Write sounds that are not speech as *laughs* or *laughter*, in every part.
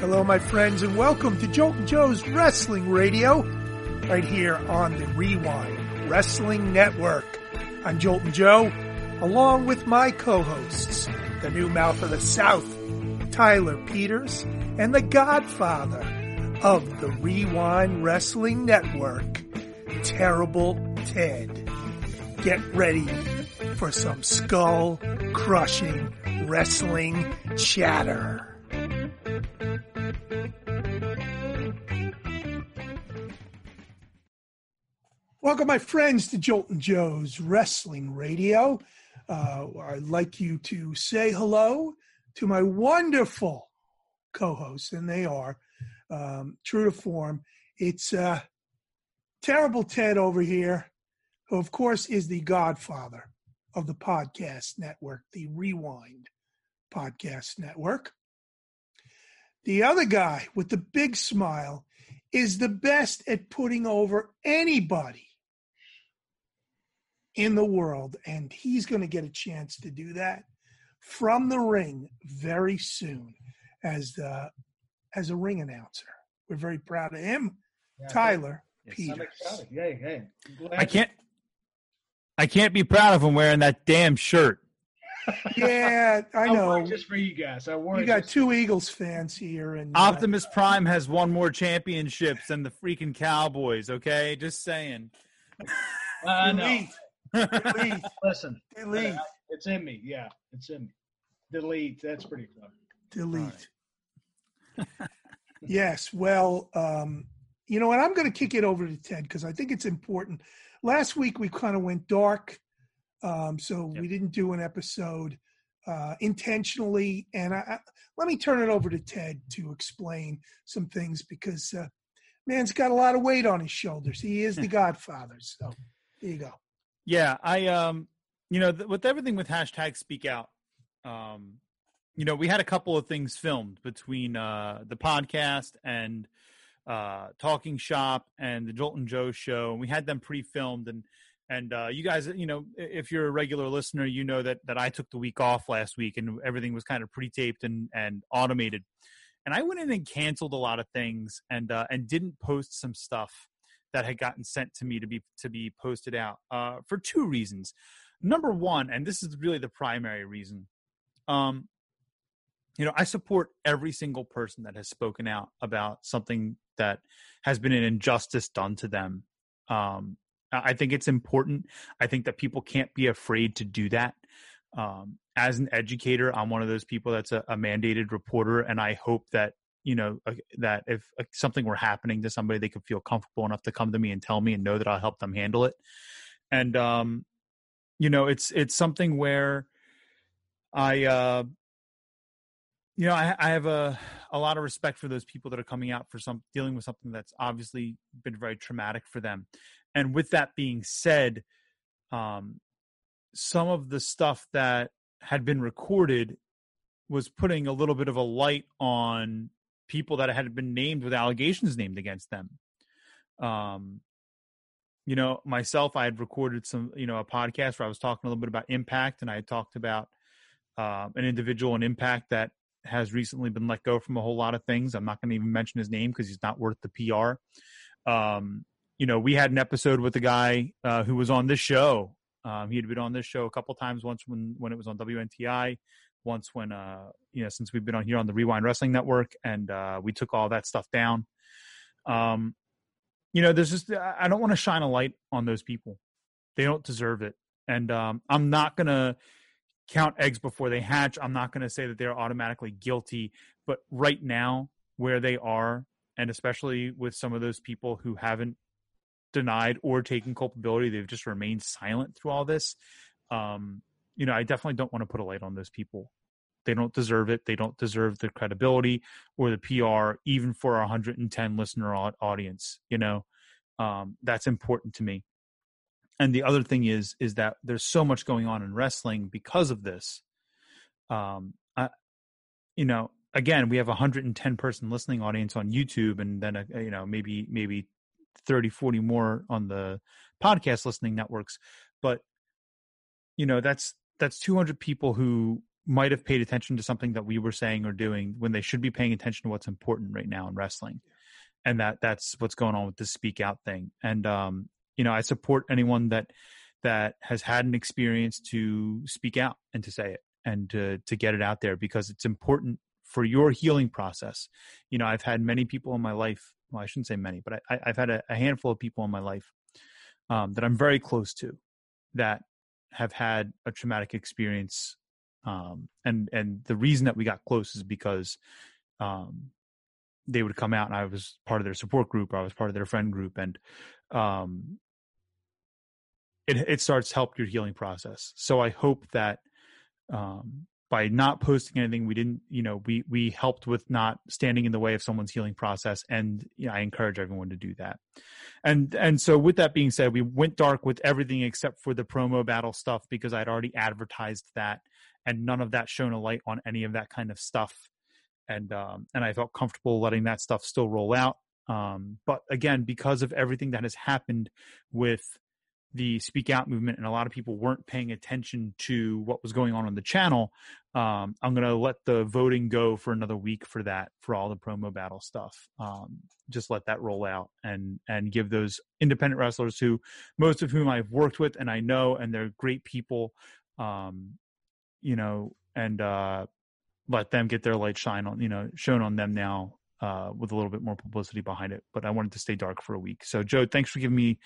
Hello, my friends, and welcome to Joltin' Joe's Wrestling Radio, right here on the WreWind Wrestling Network. I'm Joltin' Joe, along with my co-hosts, the new mouth of the South, Tyler Peters, and the godfather of the WreWind Wrestling Network, Terrible Ted. Get ready for some skull crushing wrestling chatter. Welcome, my friends, to Joltin' Joe's Wrestling Radio. Uh, I'd like you to say hello to my wonderful co-hosts, and they are um, true to form. It's uh, terrible Ted over here, who of course is the godfather of the podcast network, the WreWind Podcast Network. The other guy with the big smile is the best at putting over anybody in the world, and he's going to get a chance to do that from the ring very soon as the as a ring announcer. We're very proud of him, yeah, Tyler yes, Peters. Yay, hey. I can't. I can't be proud of him wearing that damn shirt. *laughs* Yeah, I know. I just for you guys. I wore you got two Eagles fans here, and uh, Optimus Prime has won more championships than the freaking Cowboys. Okay, just saying. Uh, no. Delete. *laughs* Listen, delete. It's in me. Yeah, it's in me. Delete. That's pretty clever. Delete. Right. *laughs* yes. Well, um, you know, and I'm going to kick it over to Ted because I think it's important. Last week we kind of went dark, um, so yep. we didn't do an episode uh, intentionally. And I, I, let me turn it over to Ted to explain some things because uh, man's got a lot of weight on his shoulders. He is the *laughs* Godfather. So there you go. Yeah, I um, you know, th- with everything with hashtag Speak Out, um, you know, we had a couple of things filmed between uh the podcast and uh Talking Shop and the Joltin' Joe show, and we had them pre-filmed and and uh, you guys, you know, if you're a regular listener, you know that that I took the week off last week and everything was kind of pre-taped and and automated. And I went in and canceled a lot of things and uh, and didn't post some stuff that had gotten sent to me to be to be posted out uh, for two reasons. Number one, and this is really the primary reason, um, you know, I support every single person that has spoken out about something that has been an injustice done to them. Um, I think it's important. I think that people can't be afraid to do that. Um, as an educator, I'm one of those people that's a, a mandated reporter, and I hope that you know that if something were happening to somebody they could feel comfortable enough to come to me and tell me and know that i'll help them handle it. And um you know it's it's something where i uh you know i, I have a a lot of respect for those people that are coming out for some dealing with something that's obviously been very traumatic for them. And with that being said um some of the stuff that had been recorded was putting a little bit of a light on people that had been named with allegations named against them. Um, you know, myself, I had recorded some, you know, a podcast where I was talking a little bit about impact, and I had talked about uh, an individual and impact that has recently been let go from a whole lot of things. I'm not going to even mention his name because he's not worth the PR. Um, you know, we had an episode with a guy uh, who was on this show. Um, he had been on this show a couple times. Once when when it was on WNTI, once when uh you know since we've been on here on the WreWind Wrestling Network and uh we took all that stuff down. Um you know there's just I don't want to shine a light on those people. They don't deserve it. And um I'm not to count eggs before they hatch. I'm not to say that they're automatically guilty, but right now where they are and especially with some of those people who haven't denied or taken culpability, they've just remained silent through all this. Um, you know, I definitely don't want to put a light on those people. They don't deserve it. They don't deserve the credibility or the PR, even for our 110 listener audience. You know, um, that's important to me. And the other thing is, is that there's so much going on in wrestling because of this. Um, I, you know, again, we have a 110 person listening audience on YouTube, and then a, you know maybe maybe 30, 40 more on the podcast listening networks. But you know, that's that's 200 people who might have paid attention to something that we were saying or doing when they should be paying attention to what's important right now in wrestling. And that that's what's going on with the speak out thing. And um you know i support anyone that that has had an experience to speak out and to say it and to to get it out there because it's important for your healing process. You know i've had many people in my life well i shouldn't say many but I, i've had a, a handful of people in my life um, that i'm very close to that have had a traumatic experience um, and and the reason that we got close is because um, they would come out and I was part of their support group or I was part of their friend group and um, it it starts help your healing process. So I hope that um, by not posting anything, we didn't you know we we helped with not standing in the way of someone's healing process, and you know, I encourage everyone to do that. And and so with that being said, we went dark with everything except for the promo battle stuff because I'd already advertised that and none of that shone a light on any of that kind of stuff and um, and I felt comfortable letting that stuff still roll out. Um, but again, because of everything that has happened with the speak out movement, and a lot of people weren't paying attention to what was going on on the channel, um, I'm going to let the voting go for another week for that for all the promo battle stuff. Um, just let that roll out and and give those independent wrestlers who most of whom I've worked with and I know and they're great people um, you know, and uh, let them get their light shine on, you know, shown on them now uh, with a little bit more publicity behind it. But I wanted to stay dark for a week. So, Joe, thanks for giving me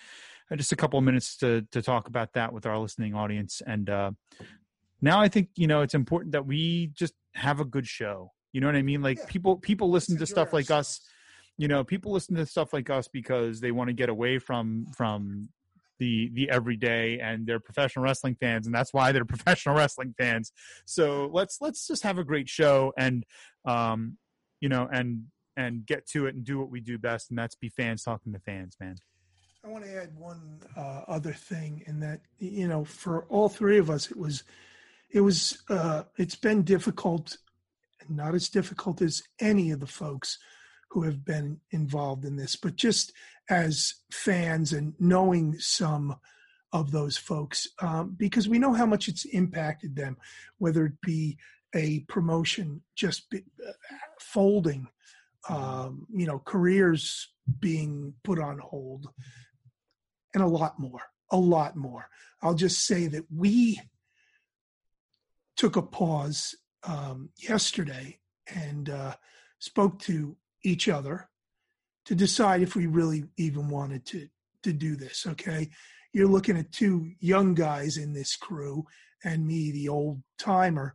just a couple of minutes to to talk about that with our listening audience. And uh, now I think you know it's important that we just have a good show. You know what I mean? Like Yeah. people people listen to stuff like us you know people listen to stuff like us because they want to get away from from the the everyday and they're professional wrestling fans and that's why they're *laughs* professional wrestling fans so let's let's just have a great show and um you know and and get to it and do what we do best and that's be fans talking to fans man I want to add one uh, other thing in that you know for all three of us it was it was uh, it's been difficult not as difficult as any of the folks who have been involved in this but just as fans and knowing some of those folks um, because we know how much it's impacted them whether it be a promotion just be, uh, folding um, you know careers being put on hold and a lot more, a lot more. I'll just say that we took a pause um, yesterday and uh, spoke to each other to decide if we really even wanted to to do this. Okay, you're looking at two young guys in this crew, and me, the old timer,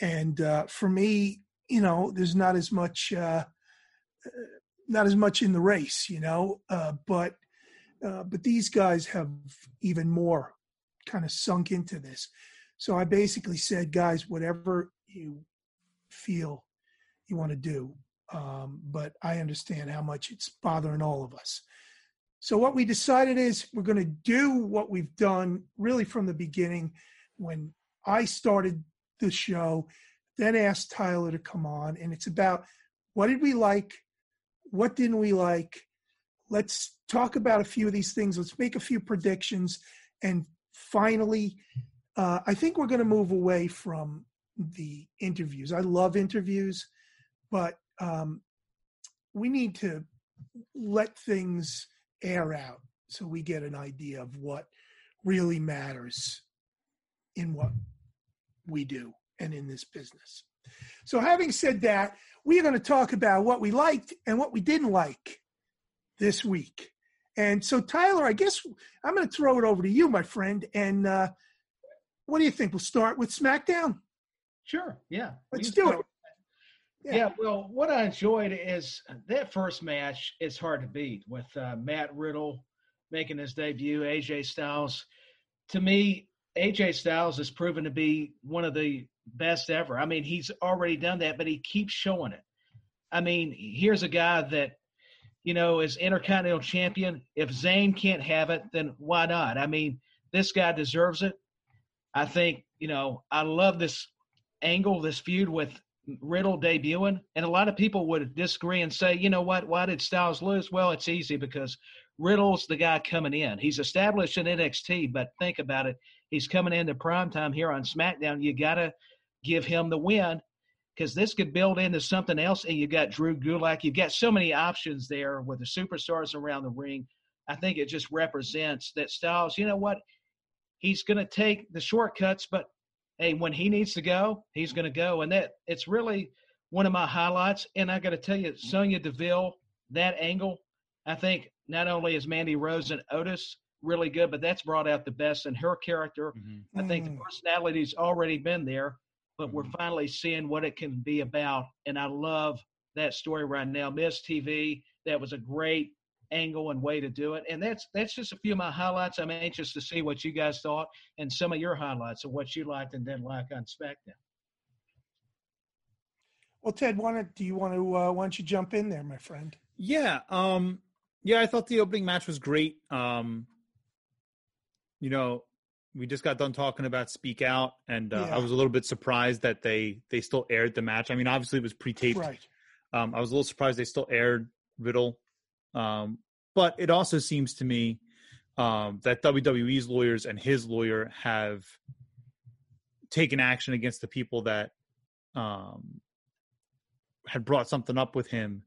and uh, for me, you know, there's not as much. Uh, not as much in the race, you know, uh, but uh, but these guys have even more kind of sunk into this. So I basically said, guys, whatever you feel you want to do, um, but I understand how much it's bothering all of us. So what we decided is we're going to do what we've done really from the beginning when I started the show, then asked Tyler to come on, and it's about what did we like, what didn't we like, let's talk about a few of these things. Let's make a few predictions. And finally, uh, I think we're going to move away from the interviews. I love interviews, but um, we need to let things air out so we get an idea of what really matters in what we do and in this business. So, having said that, we are going to talk about what we liked and what we didn't like this week. And so, Tyler, I guess I'm going to throw it over to you, my friend. And uh, what do you think? We'll start with SmackDown. Sure. Yeah. Let's do it. with- Yeah. Well, what I enjoyed is that first match is hard to beat with uh, Matt Riddle making his debut, AJ Styles. To me, AJ Styles has proven to be one of the best ever. I mean, he's already done that, but he keeps showing it. I mean, here's a guy that, you know, as Intercontinental Champion. If Zayn can't have it, then why not? I mean, this guy deserves it. I think, you know, I love this angle, this feud with Riddle debuting. And a lot of people would disagree and say, you know what, why did Styles lose? Well, it's easy because Riddle's the guy coming in. He's established in NXT, but think about it. He's coming into prime time here on SmackDown. You gotta give him the win because this could build into something else. And you got Drew Gulak. You've got so many options there with the superstars around the ring. I think it just represents that Styles, you know what? He's going to take the shortcuts, but hey, when he needs to go, he's going to go. And that it's really one of my highlights. And I got to tell you, Sonya Deville, that angle, I think not only is Mandy Rose and Otis really good, but that's brought out the best in her character. Mm-hmm. I think the mm. personality's already been there, but we're mm-hmm. finally seeing what it can be about. And I love that story right now. Miss TV, that was a great angle and way to do it. And that's that's just a few of my highlights. I'm anxious to see what you guys thought and some of your highlights of what you liked and didn't like on SmackDown. Well, Ted, why do you want to uh, why don't you jump in there, my friend? Yeah, um, yeah, I thought the opening match was great. Um, you know, we just got done talking about Speak Out, and uh, yeah. I was a little bit surprised that they they still aired the match. I mean, obviously it was pre-taped. Right. Um, I was a little surprised they still aired Riddle, um, but it also seems to me um, that WWE's lawyers and his lawyer have taken action against the people that um, had brought something up with him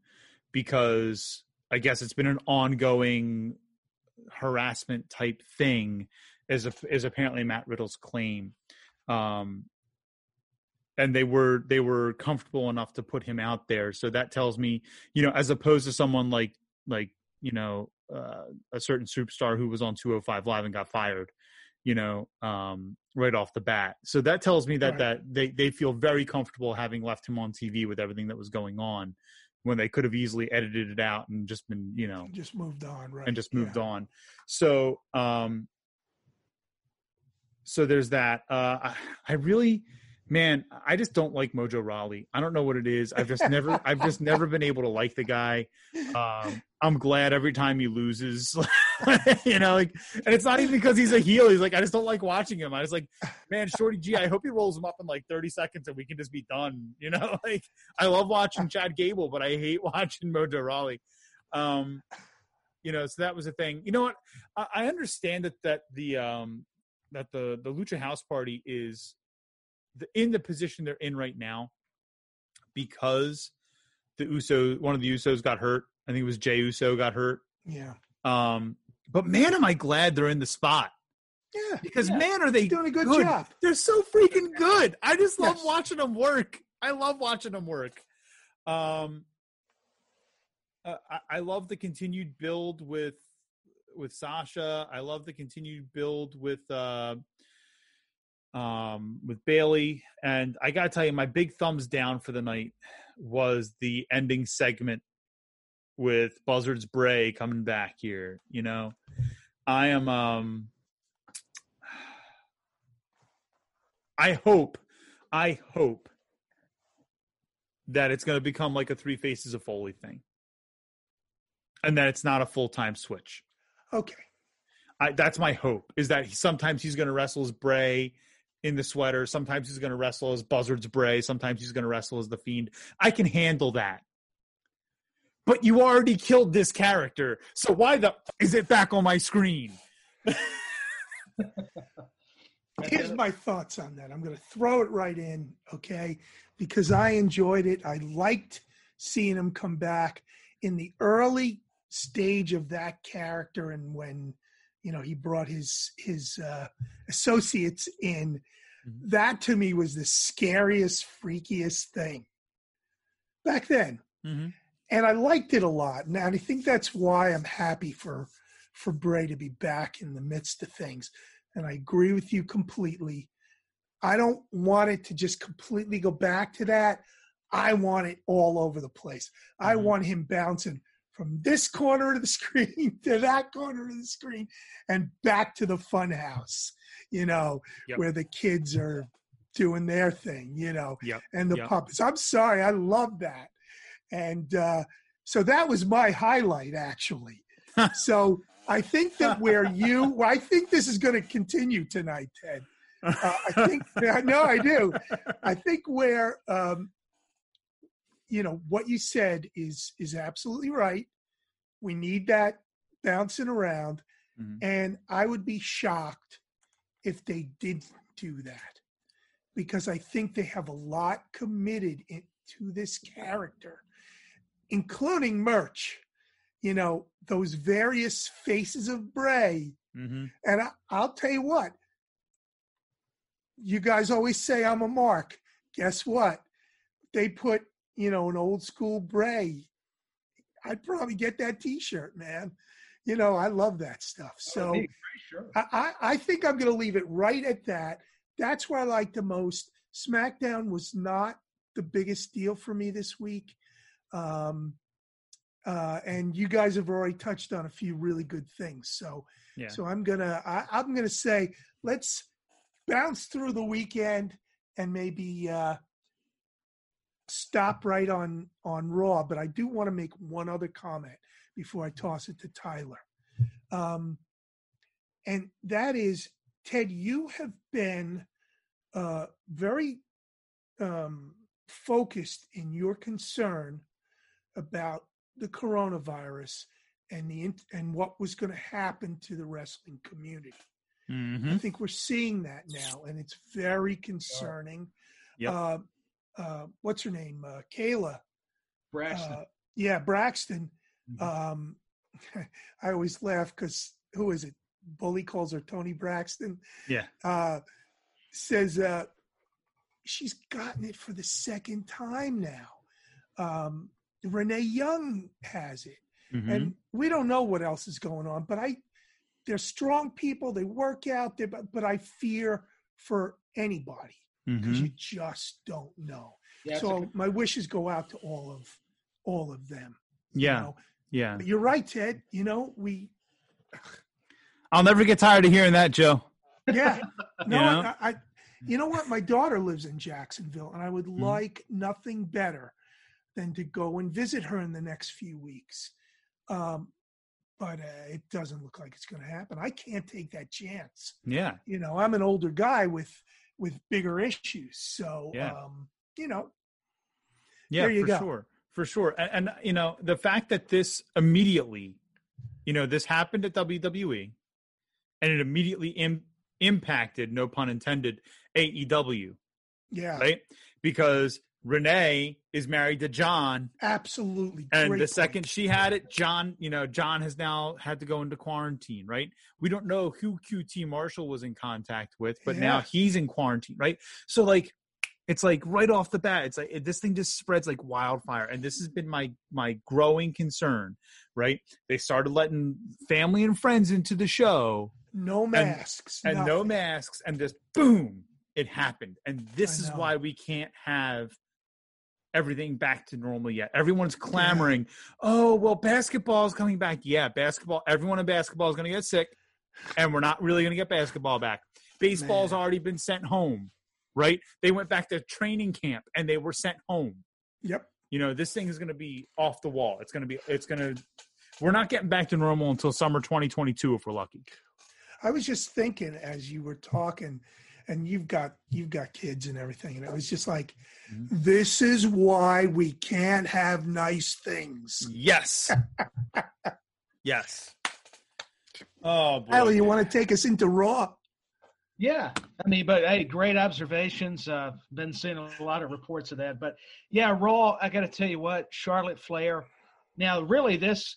because I guess it's been an ongoing harassment type thing is a, is apparently Matt Riddle's claim. Um, and they were they were comfortable enough to put him out there. So that tells me, you know, as opposed to someone like like you know uh, a certain superstar who was on 205 live and got fired, you know, um, right off the bat. So that tells me that right. that they they feel very comfortable having left him on TV with everything that was going on when they could have easily edited it out and just been you know just moved on right and just moved yeah. on so um so there's that uh I, really man i just don't like mojo rawley i don't know what it is i've just never *laughs* i've just never been able to like the guy um i'm glad every time he loses *laughs* you know, like, and it's not even because he's a heel. He's like, I just don't like watching him. I was like, man, Shorty G, I hope he rolls him up in like 30 seconds and we can just be done. You know, *laughs* like, I love watching Chad Gable, but I hate watching Mojo Rawley. Um, you know, so that was a thing. You know what? I, I understand that that the um that the the Lucha House Party is the, in the position they're in right now because the Uso one of the Usos got hurt. I think it was Jey Uso got hurt. Yeah. Um, but man, am I glad they're in the spot. Yeah, because yeah. man, are they doing a good, good, job? They're so freaking good. I just love yes. watching them work. I love watching them work. Um, uh, I, I love the continued build with with Sasha. I love the continued build with uh, um, with Bayley. And I gotta tell you, my big thumbs down for the night was the ending segment with Buzzards Bray coming back here. You know, I am. um I hope, I hope that it's going to become like a Three Faces of Foley thing, and that it's not a full time switch. Okay. I, that's my hope is that he, sometimes he's going to wrestle as Bray in the sweater. Sometimes he's going to wrestle as Buzzards Bray. Sometimes he's going to wrestle as the Fiend. I can handle that but you already killed this character. So why the is it back on my screen? *laughs* Here's my thoughts on that. I'm going to throw it right in, okay? Because I enjoyed it. I liked seeing him come back in the early stage of that character and when you know he brought his his uh, associates in mm-hmm. that to me was the scariest freakiest thing back then mm-hmm and I liked it a lot. And I think that's why I'm happy for for Bray to be back in the midst of things. And I agree with you completely. I don't want it to just completely go back to that. I want it all over the place. I mm-hmm. want him bouncing from this corner of the *laughs* screen to that corner of the screen and back to the fun house, you know, yep. where the kids are doing their thing, you know, yep. and the yep. puppets. I'm sorry, I love that. And uh, so that was my highlight, actually. *laughs* so I think that where you, well, I think this is going to continue tonight, Ted. Uh, I think, *laughs* no, I do. I think where, um, you know, what you said is is absolutely right. We need that bouncing around, mm-hmm. and I would be shocked if they didn't do that because I think they have a lot committed in, to this character, including merch. You know, those various faces of Bray. Mm-hmm. And I, I'll tell you what, you guys always say I'm a mark. Guess what? They put, you know, an old school Bray. I'd probably get that t shirt, man. You know, I love that stuff. So Oh, sure. I, I think I'm going to leave it right at that. That's what I like the most. SmackDown was not the biggest deal for me this week. Um, uh, and you guys have already touched on a few really good things. So, Yeah. so I'm gonna I, I'm gonna say let's bounce through the weekend and maybe uh, stop right on on Raw. But I do want to make one other comment before I toss it to Tyler, um, and that is Ted. You have been uh, very um, focused in your concern about the coronavirus and the and what was going to happen to the wrestling community. Mm-hmm. I think we're seeing that now, and it's very concerning. Yep. Uh, uh, what's her name? Uh, Kayla. Braxton. Uh, yeah, Braxton. Mhm. Um, *laughs* I always laugh because who is it? Bully calls her Toni Braxton. Yeah. Uh, says uh, she's gotten it for the second time now. Um, Renee Young has it Mhm. and we don't know what else is going on but i they're strong people they work out but, but i fear for anybody because Mhm. you just don't know yeah, it's a so good- my wishes go out to all of all of them you yeah. know. Yeah. but you're right ted you know we *sighs* I'll never get tired of hearing that, Joe. *laughs* yeah *laughs* no You know? I, I you know what my daughter lives in jacksonville and i would Mhm. like nothing better than to go and visit her in the next few weeks um, but uh, it doesn't look like it's going to happen i can't take that chance Yeah. you know i'm an older guy with with bigger issues so Yeah. um you know Yeah, There you for go. sure. For sure. And, and you know, the fact that this immediately, you know, this happened at WWE and it immediately Im- impacted, no pun intended, AEW, yeah right? Because Renee is married to Jon absolutely and the point. second she had it, Jon, you know, Jon has now had to go into quarantine, right? We don't know who QT Marshall was in contact with, but now he's in quarantine, right? So like it's like right off the bat, it's like this thing just spreads like wildfire, and this has been my my growing concern, right? They started letting family and friends into the show, no masks and no masks, and just boom, it happened. And this is why we can't have everything back to normal yet. Everyone's clamoring, oh, well, basketball's coming back. Yeah, basketball, everyone in basketball is going to get sick, and we're not really going to get basketball back. Baseball's Man. already been sent home, right? They went back to training camp and they were sent home. yep You know, this thing is going to be off the wall. It's going to be, it's going to, we're not getting back to normal until summer 2022 if we're lucky. i was just thinking as you were talking and you've got you've got kids and everything and it was just like Mhm. this is why we can't have nice things Yes. *laughs* yes. Oh, boy. Ellie, you want to take us into raw Yeah, I mean, but hey, great observations. Uh, been seeing a lot of reports of that. But yeah, Raw. I got to tell you what, Charlotte Flair. Now, really, this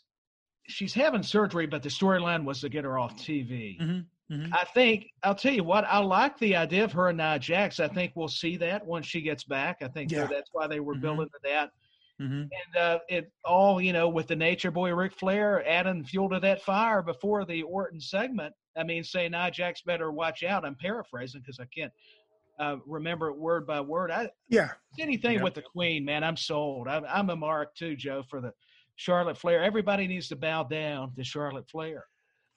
she's having surgery, but the storyline was to get her off TV. Mhm, mhm. I think I'll tell you what. I like the idea of her and Nia Jax. I think we'll see that once she gets back. I think Yeah. that's why they were Mhm. building to that. Mhm. And uh, it all, you know, with the Nature Boy Ric Flair adding fuel to that fire before the Orton segment. I mean, saying Nia Jax better watch out. I'm paraphrasing because I can't uh, remember it word by word. I yeah anything with the Queen, man. I'm sold. I'm, I'm a mark too, Joe, for the Charlotte Flair. Everybody needs to bow down to Charlotte Flair.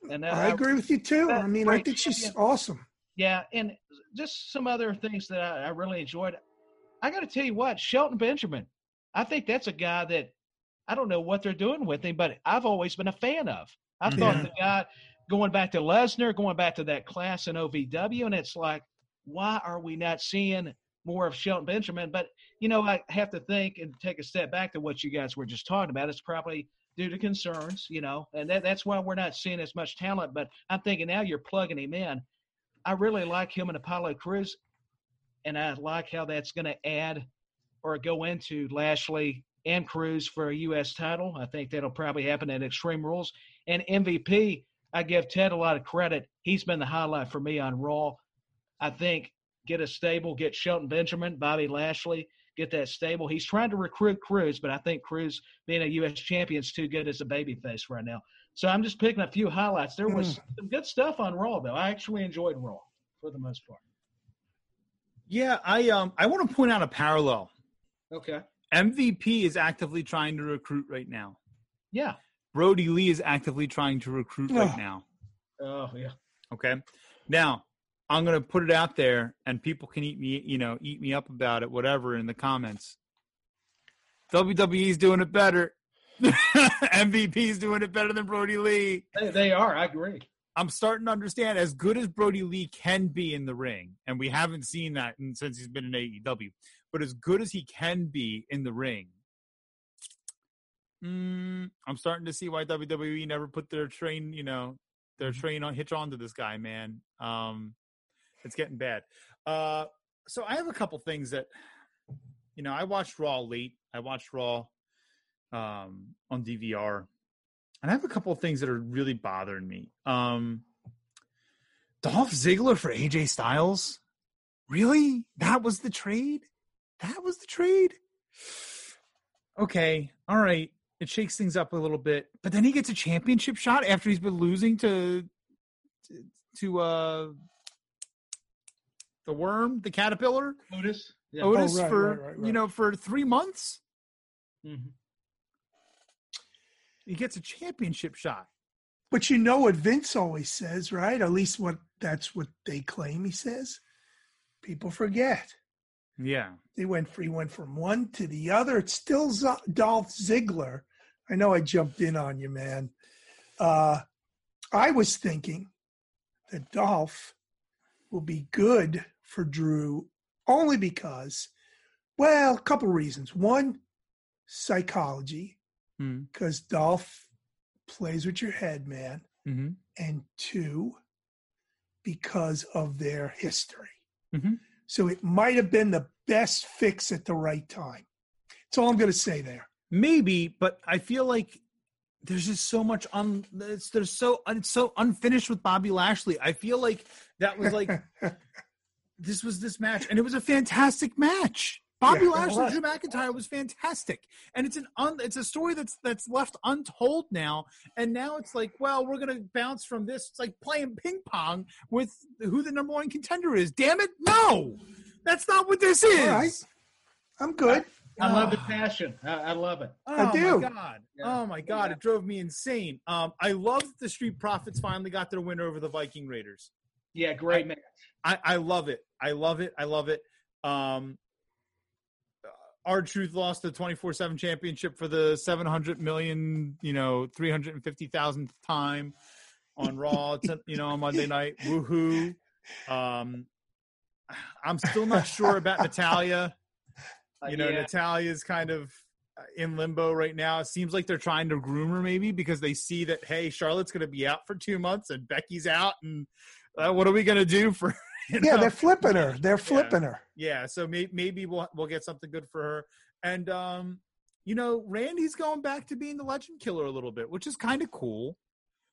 And uh, i agree with you too i mean i think she's champion. awesome Yeah, and just some other things that I, I really enjoyed. I got to tell you what, Shelton Benjamin. I think that's a guy that I don't know what they're doing with him, but I've always been a fan of. I thought Yeah. the guy going back to Lesnar, going back to that class in OVW, and it's like, why are we not seeing more of Shelton Benjamin? But you know, I have to think and take a step back to what you guys were just talking about. It's probably due to concerns, you know, and that, that's why we're not seeing as much talent. But I'm thinking now you're plugging him in. I really like him and Apollo Crews. and I like how that's going to add or go into Lashley and Crews for a U.S. title. I think that'll probably happen at Extreme Rules. And MVP, I give Ted a lot of credit. He's been the highlight for me on Raw. I think get a stable, get Shelton Benjamin, Bobby Lashley, get that stable. He's trying to recruit Crews, but I think Crews being a U.S. champion is too good as a babyface right now. So I'm just picking a few highlights. There was mm. some good stuff on Raw, though. I actually enjoyed Raw for the most part. Yeah, I um I want to point out a parallel. Okay. MVP is actively trying to recruit right now. Yeah. Brodie Lee is actively trying to recruit oh. right now. Oh yeah. Okay. Now I'm gonna put it out there, and people can eat me, you know, eat me up about it, whatever, in the comments. WWE's doing it better. *laughs* MVP's doing it better than Brodie Lee. They, they are. I agree. I'm starting to understand as good as Brodie Lee can be in the ring, and we haven't seen that since he's been in AEW, but as good as he can be in the ring, mm, I'm starting to see why WWE never put their train, you know, their mm-hmm. train on hitch onto this guy, man. Um, it's getting bad. Uh, so I have a couple things that, you know, I watched Raw late. I watched Raw um, on DVR and I have a couple of things that are really bothering me. Um, Dolph Ziggler for AJ Styles? Really? That was the trade? That was the trade? Okay, all right. It shakes things up a little bit, but then he gets a championship shot after he's been losing to to, to uh the worm, the caterpillar, Otis, yeah. Otis oh, right, for right, right, you know for three months. Mm-hmm. He gets a championship shot. But you know what Vince always says, right? At least what that's what they claim he says. People forget. Yeah. They went he went from one to the other. It's still Z- Dolph Ziggler. I know I jumped in on you, man. Uh, I was thinking that Dolph will be good for Drew only because, well, a couple reasons. One, psychology. Because mm. Dolph plays with your head, man. Mm-hmm. And two, because of their history. Mm-hmm. So it might have been the best fix at the right time. That's all I'm going to say there. Maybe, but I feel like there's just so much un. It's, there's so it's so unfinished with Bobby Lashley. I feel like that was like *laughs* this was this match, and it was a fantastic match. Bobby yeah, Lashley, Drew McIntyre was fantastic, and it's an un, it's a story that's that's left untold now. And now it's like, well, we're gonna bounce from this. It's like playing ping pong with who the number one contender is. Damn it, no, that's not what this is. Right. I'm good. I, I love the passion. I, I, love it. Oh I do. my god! Yeah. Oh my god! Yeah. It drove me insane. Um, I love that the Street Profits finally got their win over the Viking Raiders. Yeah, great match. I, I love it. I love it. I love it. Um, R-Truth lost the 24-7 championship for the 700 million, you know, 350,000th time on Raw, you know, on Monday night. Woohoo. Um, I'm still not sure about natalya You know, yeah. Natalya's kind of in limbo right now. It seems like they're trying to groom her maybe because they see that, hey, Charlotte's going to be out for two months and Becky's out. And uh, what are we going to do for *laughs* You know? Yeah, they're flipping her. They're flipping yeah. her. Yeah, so may- maybe we'll we'll get something good for her. And um, you know, Randy's going back to being the legend killer a little bit, which is kind of cool.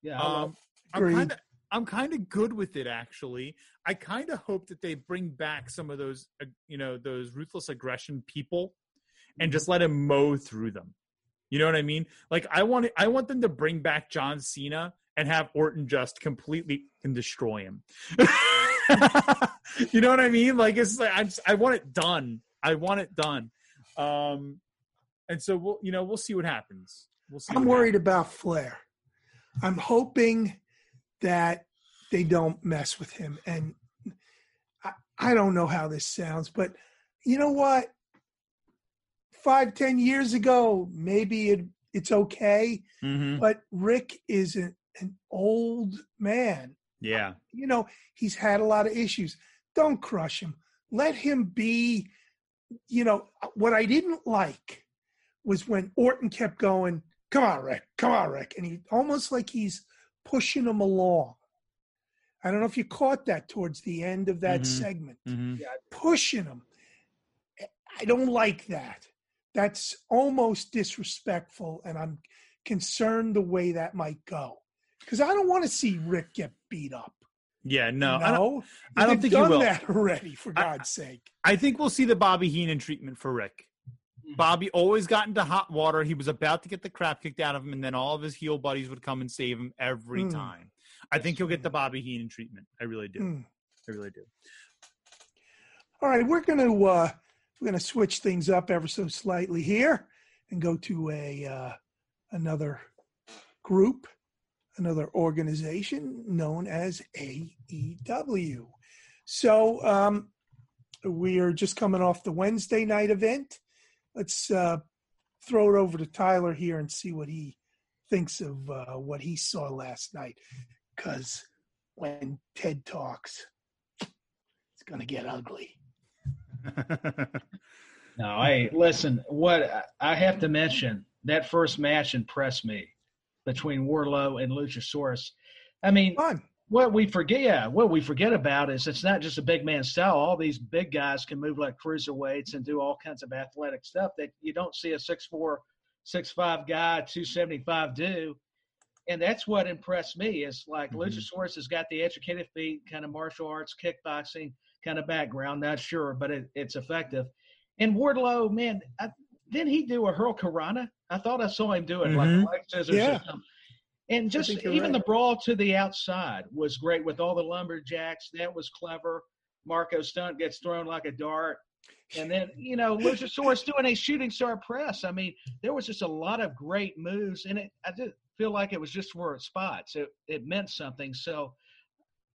Yeah, um, I'm kind of I'm kind of good with it actually. I kind of hope that they bring back some of those, uh, you know, those ruthless aggression people, and mm-hmm. just let him mow through them. You know what I mean? Like I want I want them to bring back John Cena and have Orton just completely and destroy him. *laughs* *laughs* you know what I mean? Like it's like I just, I want it done. I want it done. Um, and so we'll you know we'll see what happens. We'll see. I'm worried happens. about Flair. I'm hoping that they don't mess with him. And I, I don't know how this sounds, but you know what? Five, ten years ago, maybe it, it's okay. Mm-hmm. But Ric is an, an old man. Yeah. You know, he's had a lot of issues. Don't crush him. Let him be, you know, what I didn't like was when Orton kept going, come on, Ric, come on, Ric. And he almost like he's pushing him along. I don't know if you caught that towards the end of that Mhm. segment. Mhm. Pushing him. I don't like that. That's almost disrespectful, and I'm concerned the way that might go. Because I don't want to see Ric get beat up. Yeah, no, no, I don't, I don't think you done will. that *laughs* already. For I- God's sake, I think we'll see the Bobby Heenan treatment for Ric. Mhm. Bobby always got into hot water. He was about to get the crap kicked out of him, and then all of his heel buddies would come and save him every Mm. time. I think he'll get the Bobby Heenan treatment. I really do. Mm. I really do. All right, we're gonna uh, we're gonna switch things up ever so slightly here and go to a uh, another group, another organization known as AEW. So um, we are just coming off the Wednesday night event. Let's uh, throw it over to Tyler here and see what he thinks of uh, what he saw last night. Because when Ted talks, it's going to get ugly. *laughs* No, I listen. What I have to mention that first match impressed me between Wardlow and Luchasaurus. I mean, Fun. what we forget, yeah, what we forget about is it's not just a big man style. All these big guys can move like cruiserweights and do all kinds of athletic stuff that you don't see a six four, six five guy, two seventy five do. And that's what impressed me is like Mhm. Luchasaurus has got the educated feet, kind of martial arts, kickboxing kind of background. Not sure, but it, it's effective. And Wardlow, man, I, didn't he do a hurricanrana? I thought I saw him do it Mhm. like scissors Yeah. or something. And just even right. the brawl to the outside was great with all the lumberjacks. That was clever. Marko Stunt gets thrown like a dart. And then, you know, Luchasaurus doing a shooting star press. I mean, there was just a lot of great moves. And it, I did feel like it was just for spots. It, it meant something. So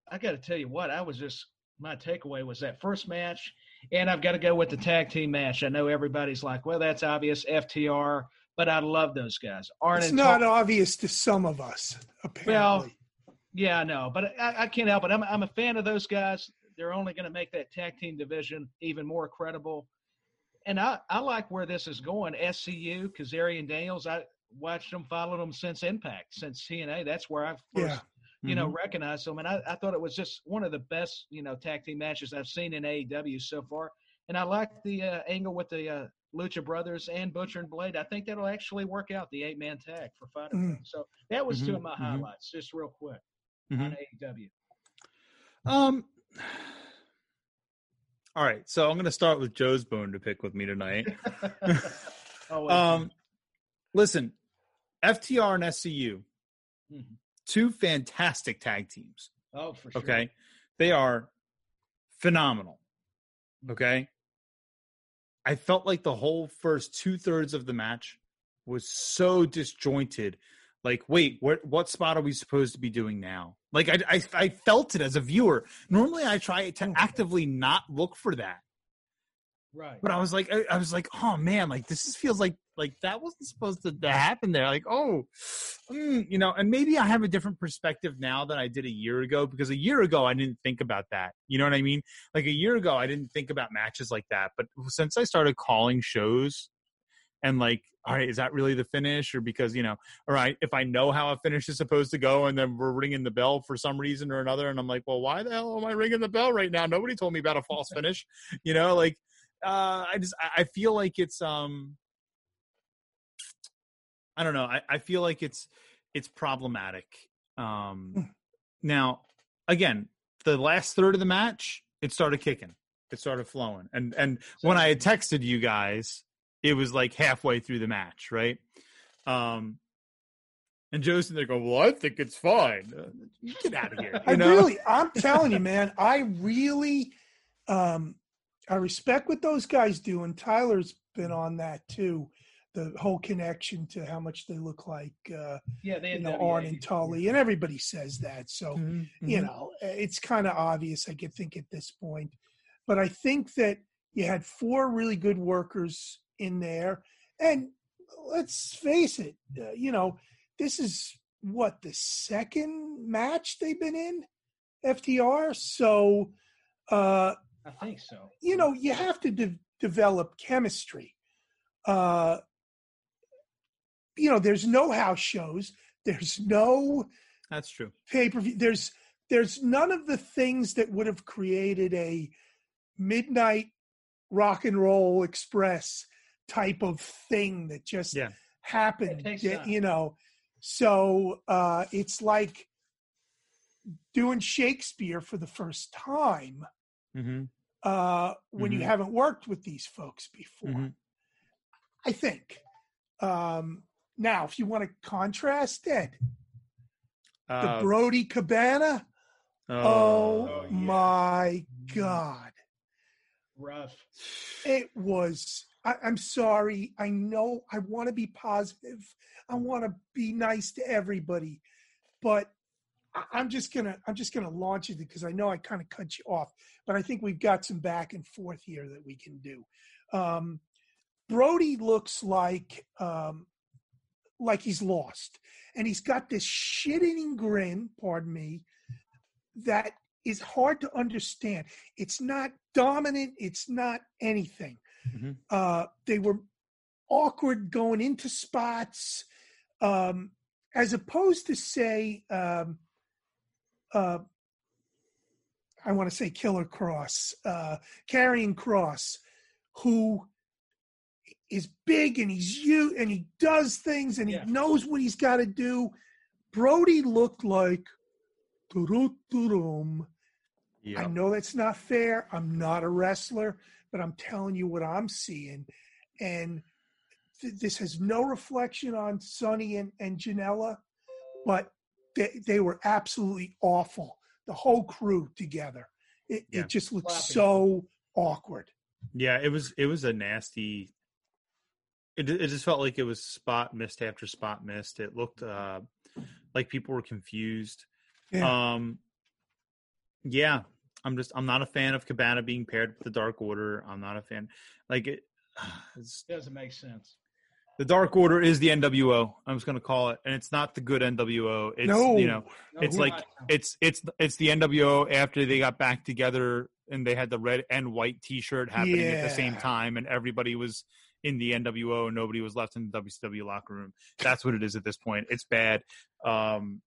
I got to tell you what, I was just, my takeaway was that first match. And I've got to go with the tag team match. I know everybody's like, well, that's obvious, FTR, but I love those guys. Arn It's not Tar- obvious to some of us, apparently. Well, yeah, I know, but I, I can't help it. I'm, I'm a fan of those guys. They're only going to make that tag team division even more credible. And I, I like where this is going. SCU, Kazarian Daniels, I watched them, followed them since Impact, since TNA. That's where I first, yeah. you know, Mhm. recognized them. And I, I thought it was just one of the best, you know, tag team matches I've seen in AEW so far. And I like the uh, angle with the uh, Lucha Brothers and Butcher and Blade. I think that'll actually work out the eight man tag for Fight Mm. Fame. So that was two Mhm, of my mhm. highlights, just real quick Mhm. on AEW. Um. *sighs* All right, so I'm going to start with Joe's bone to pick with me tonight. *laughs* oh, *laughs* um, listen, FTR and SCU, Mhm. two fantastic tag teams. oh, for sure. Okay, they are phenomenal. Okay, I felt like the whole first two thirds of the match was so disjointed. Like, wait, what what spot are we supposed to be doing now? Like, I I, I felt it as a viewer. Normally, I try to hmm. actively not look for that, Right. but I was like, I, I was like, oh man, like this is, feels like like that wasn't supposed to, to happen there. Like, oh, mm, you know, and maybe I have a different perspective now than I did a year ago because a year ago I didn't think about that. You know what I mean? Like a year ago I didn't think about matches like that, but since I started calling shows and like all right is that really the finish or because you know all right if i know how a finish is supposed to go and then we're ringing the bell for some reason or another and i'm like well why the hell am i ringing the bell right now nobody told me about a false finish you know like uh i just I- i feel like it's um i don't know i, I feel like it's it's problematic. Um now again the last third of the match it started kicking. It started flowing. And and when i had texted you guys it was like halfway through the match right? Um and joe's in there going well i think it's fine. Uh, get out of here *laughs* I you know? really, I'm telling you, man, I really, um, I respect what those guys do, and Tyler's been on that too. The whole connection to how much they look like, uh, yeah, they you know, NWA. Arn and Tully, and everybody says that. So, Mhm, you mhm. know, it's kind of obvious, I could think at this point. But I think that you had four really good workers in there. And let's face it, uh, you know, this is what the second match they've been in FTR. So, uh, I think so. you know, you have to de- develop chemistry. Uh, you know, there's no house shows, there's no that's true pay per view. There's there's none of the things that would have created a midnight rock and roll express type of thing that just Yeah. happened. You know, so uh, it's like doing Shakespeare for the first time Mm-hmm. Uh, when you Mhm. haven't worked with these folks before. Mhm. I think. Um, now, if you want to contrast it, the Uh, Brodie Cabana, oh, oh, yeah. my God. Rough. It was, I, I'm sorry. I know I want to be positive. I want to be nice to everybody, but I'm just gonna I'm just gonna launch it because I know I kind of cut you off, but I think we've got some back and forth here that we can do. Um, Brodie looks like um, like he's lost, and he's got this shit-eating grin. Pardon me. That is hard to understand. It's not dominant. It's not anything. Mhm. Uh, they were awkward going into spots, um, as opposed to say, um, uh, I want to say Killer Kross, uh, Karrion Kross, who is big and he's you and he does things and Yeah. he knows what he's got to do. Brodie looked like. I know that's not fair. I'm not a wrestler, but I'm telling you what I'm seeing. And th- this has no reflection on Sonny and, and Janela, but they, they were absolutely awful. The whole crew together. It, Yeah. it just looked Sloppy. so awkward. Yeah, it was it was a nasty. It it just felt like it was spot missed after spot missed. It looked uh, like people were confused. Yeah. Um, yeah, I'm just I'm not a fan of Cabana being paired with the Dark Order. I'm not a fan. Like it, *sighs* it's, Doesn't make sense. The Dark Order is the NWO. I'm just gonna call it, and it's not the good NWO. It's no, you know No, It's like- not- it's it's it's the NWO after they got back together and they had the red and white T-shirt happening at the same time, and everybody was in the NWO. And Nobody was left in the WCW locker room. That's what it is at this point. It's bad. Um,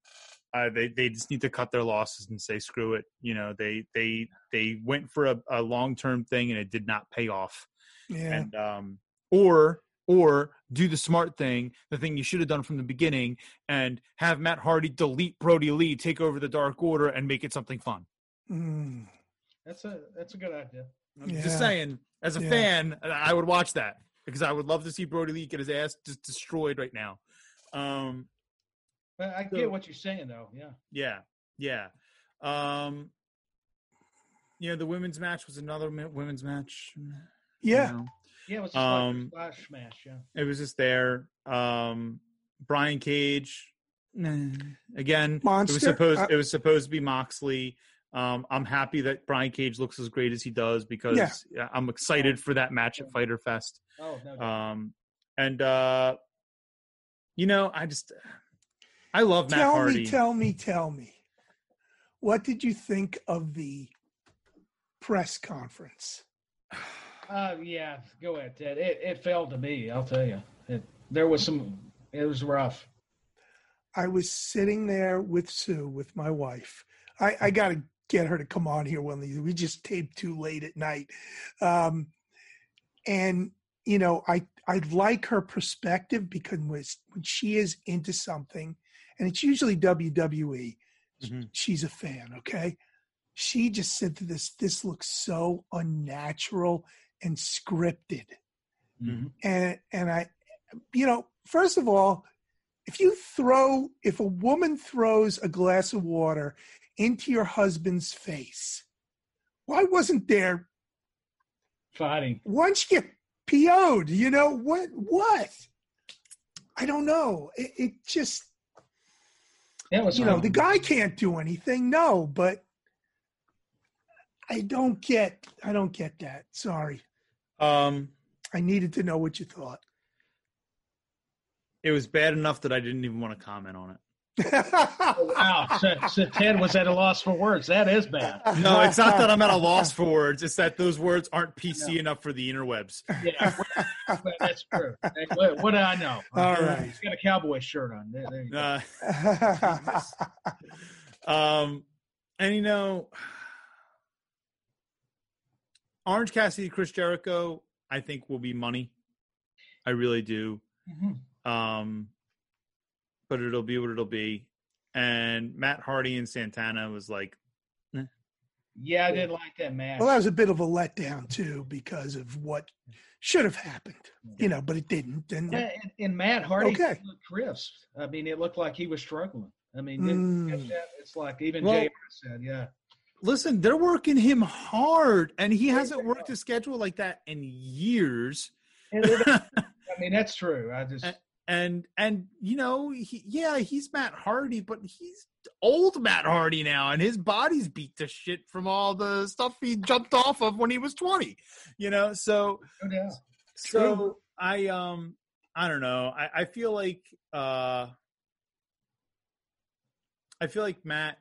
uh, they they just need to cut their losses and say screw it. You know they they they went for a, a long term thing and it did not pay off. yeah, And um, or or do the smart thing, the thing you should have done from the beginning, and have Matt Hardy delete Brodie Lee, take over the Dark Order, and make it something fun. Mm, That's a that's a good idea. I'm Yeah. just saying, as a Yeah. fan, I would watch that because I would love to see Brodie Lee get his ass just destroyed right now. Um, But I So- get what you're saying though. Yeah. yeah, yeah. Um, you know, the women's match was another women's match. you yeah. know. Yeah, it was Um, splash, splash smash. Yeah. it was just there. Um, Brian Cage, nah. again, it was supposed Uh, it was supposed to be Moxley. Um, I'm happy that Brian Cage looks as great as he does because yeah, I'm excited for that match at Fighter Fest. Oh no. doubt. Um, and uh, you know, I just I love Matt tell Hardy. me, tell me, tell me. What did you think of the press conference? *sighs* *sighs* Uh, yeah, go ahead, Ted. It it failed to me. I'll tell you. It, there was some. It was rough. I was sitting there with Sue, with my wife. I, I got to get her to come on here one of these. We just taped too late at night, um, and you know, I I like her perspective because when when she is into something, and it's usually WWE, Mhm. she's a fan. Okay, she just said to this, "This looks so unnatural and scripted." Mhm. and and I, you know, first of all, if you throw, if a woman throws a glass of water into your husband's face, why wasn't there? Fighting. Once you get PO'd, you know what? What? I don't know. It, it just, That was you know, the guy can't do anything. No, but I don't get. I don't get that. Sorry. Um, I needed to know what you thought. it was bad enough that I didn't even want to comment on it. Oh, *laughs* wow. So, so Ted was at a loss for words. That is bad. No, it's not that I'm at a loss for words. It's that those words aren't PC enough for the interwebs. Yeah, that's true. Hey, what, what do I know? *laughs* All right. He's got a cowboy shirt on. There, there you go. Uh, *laughs* um, And you know, Orange Cassidy, Chris Jericho, I think will be money. I really do. Mhm. Um, but it'll be what it'll be. And Matt Hardy and Santana was like, Yeah, I didn't like that match. Well, that was a bit of a letdown too because of what should have happened, you know, but it didn't. And Yeah, and, and Matt Hardy Okay. looked crisp. I mean, it looked like he was struggling. I mean, didn't you catch Mm. that? it's like even Well- JR said, yeah. Listen, they're working him hard, and he hasn't worked a schedule like that in years. *laughs* I mean, that's true. I just and and you know he, yeah he's matt hardy but he's old matt hardy now and his body's beat to shit from all the stuff he jumped off of when he was 20 you know so no doubt. so i um i don't know i i feel like uh i feel like matt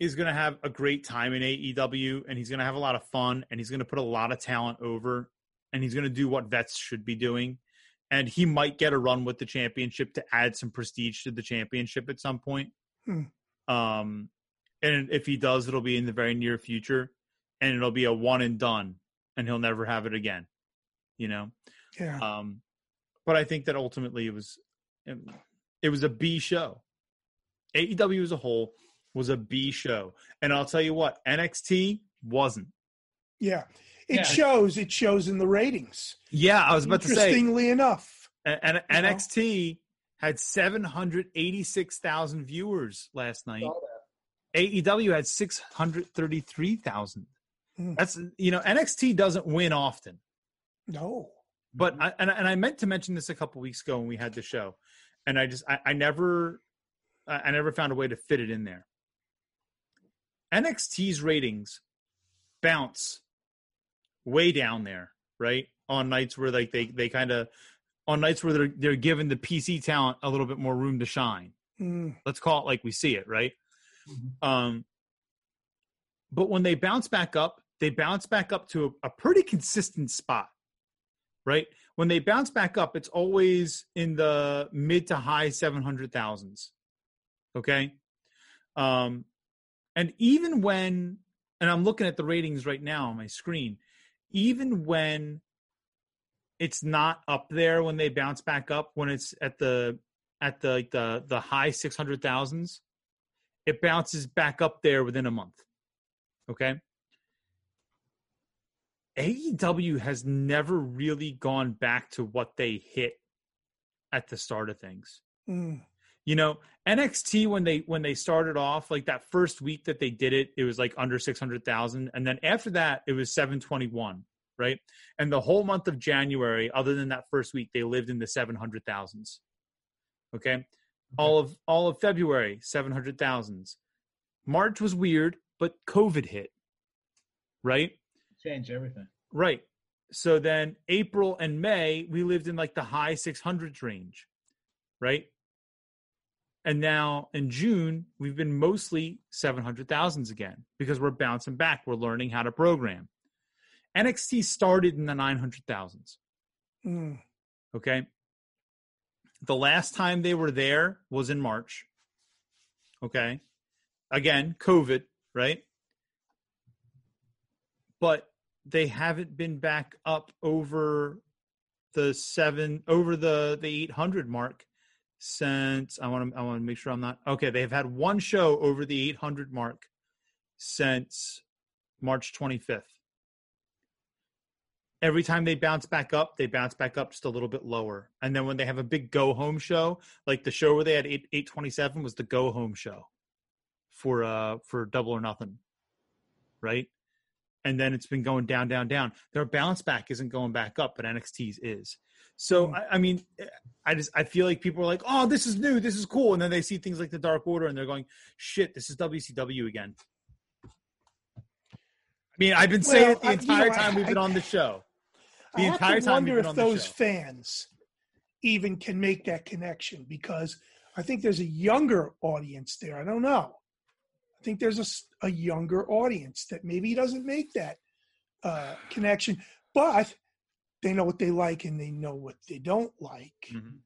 is going to have a great time in aew and he's going to have a lot of fun and he's going to put a lot of talent over and he's going to do what vets should be doing and he might get a run with the championship to add some prestige to the championship at some point. Hmm. Um, and if he does, it'll be in the very near future, and it'll be a one and done, and he'll never have it again. You know. yeah, Um, but I think that ultimately it was it was a B show. AEW as a whole was a B show, and I'll tell you what, NXT wasn't. yeah, it Yeah. shows. It shows in the ratings. Yeah, I was about to say Interestingly enough, And, and You know? NXT had 786,000 viewers last night. AEW had 633,000. Hmm. That's you know NXT doesn't win often. no, But I, and, and I meant to mention this a couple weeks ago when we had the show, and I just I, I never I I never found a way to fit it in there. NXT's ratings bounce way down there, right? On nights where like they they kind of on nights where they're they're giving the PC talent a little bit more room to shine. Mm, Let's call it like we see it, right? Mhm. Um, but when they bounce back up, they bounce back up to a, a pretty consistent spot, right? When they bounce back up, it's always in the mid to high seven hundred thousands. Okay, um, and even when, and I'm looking at the ratings right now on my screen, even when it's not up there when they bounce back up, when it's at the at the the the high six hundred thousands, it bounces back up there within a month. Okay. AEW has never really gone back to what they hit at the start of things. mm, You know, NXT when they when they started off, like that first week that they did it, it was like under six hundred thousand, and then after that, it was seven twenty one, right? And the whole month of January, other than that first week, they lived in the seven hundred thousands. Okay, all of all of February, seven hundred thousands. March was weird, but COVID hit, right? Change everything. Right. So then April and May, we lived in like the high 600s range, right? And now in June, we've been mostly 700,000s again because we're bouncing back. We're learning how to program. NXT started in the 900,000s, mm, okay? The last time they were there was in March, okay? Again, COVID, right? But they haven't been back up over the seven over the the 800 mark since I want to I want to make sure I'm not okay. They have had one show over the 800 mark since March 25th. Every time they bounce back up, they bounce back up just a little bit lower. And then when they have a big go home show, like the show where they had 8 827 was the go home show for uh for double or nothing. Right? and then it's been going down, down, down. Their bounce back isn't going back up, but NXT's is. So Hmm. I, I mean, I just I feel like people are like, "Oh, this is new, this is cool," and then they see things like the Dark Order, and they're going, "Shit, this is WCW again." I mean, I've been saying Well, it the I- you entire know, I- time we've been I- on the show. The I entire time wonder if those fans even can make that connection because I think there's a younger audience there. I don't know. I think there's a, a younger audience that maybe doesn't make that uh, connection, but they know what they like and they know what they don't like. Mhm.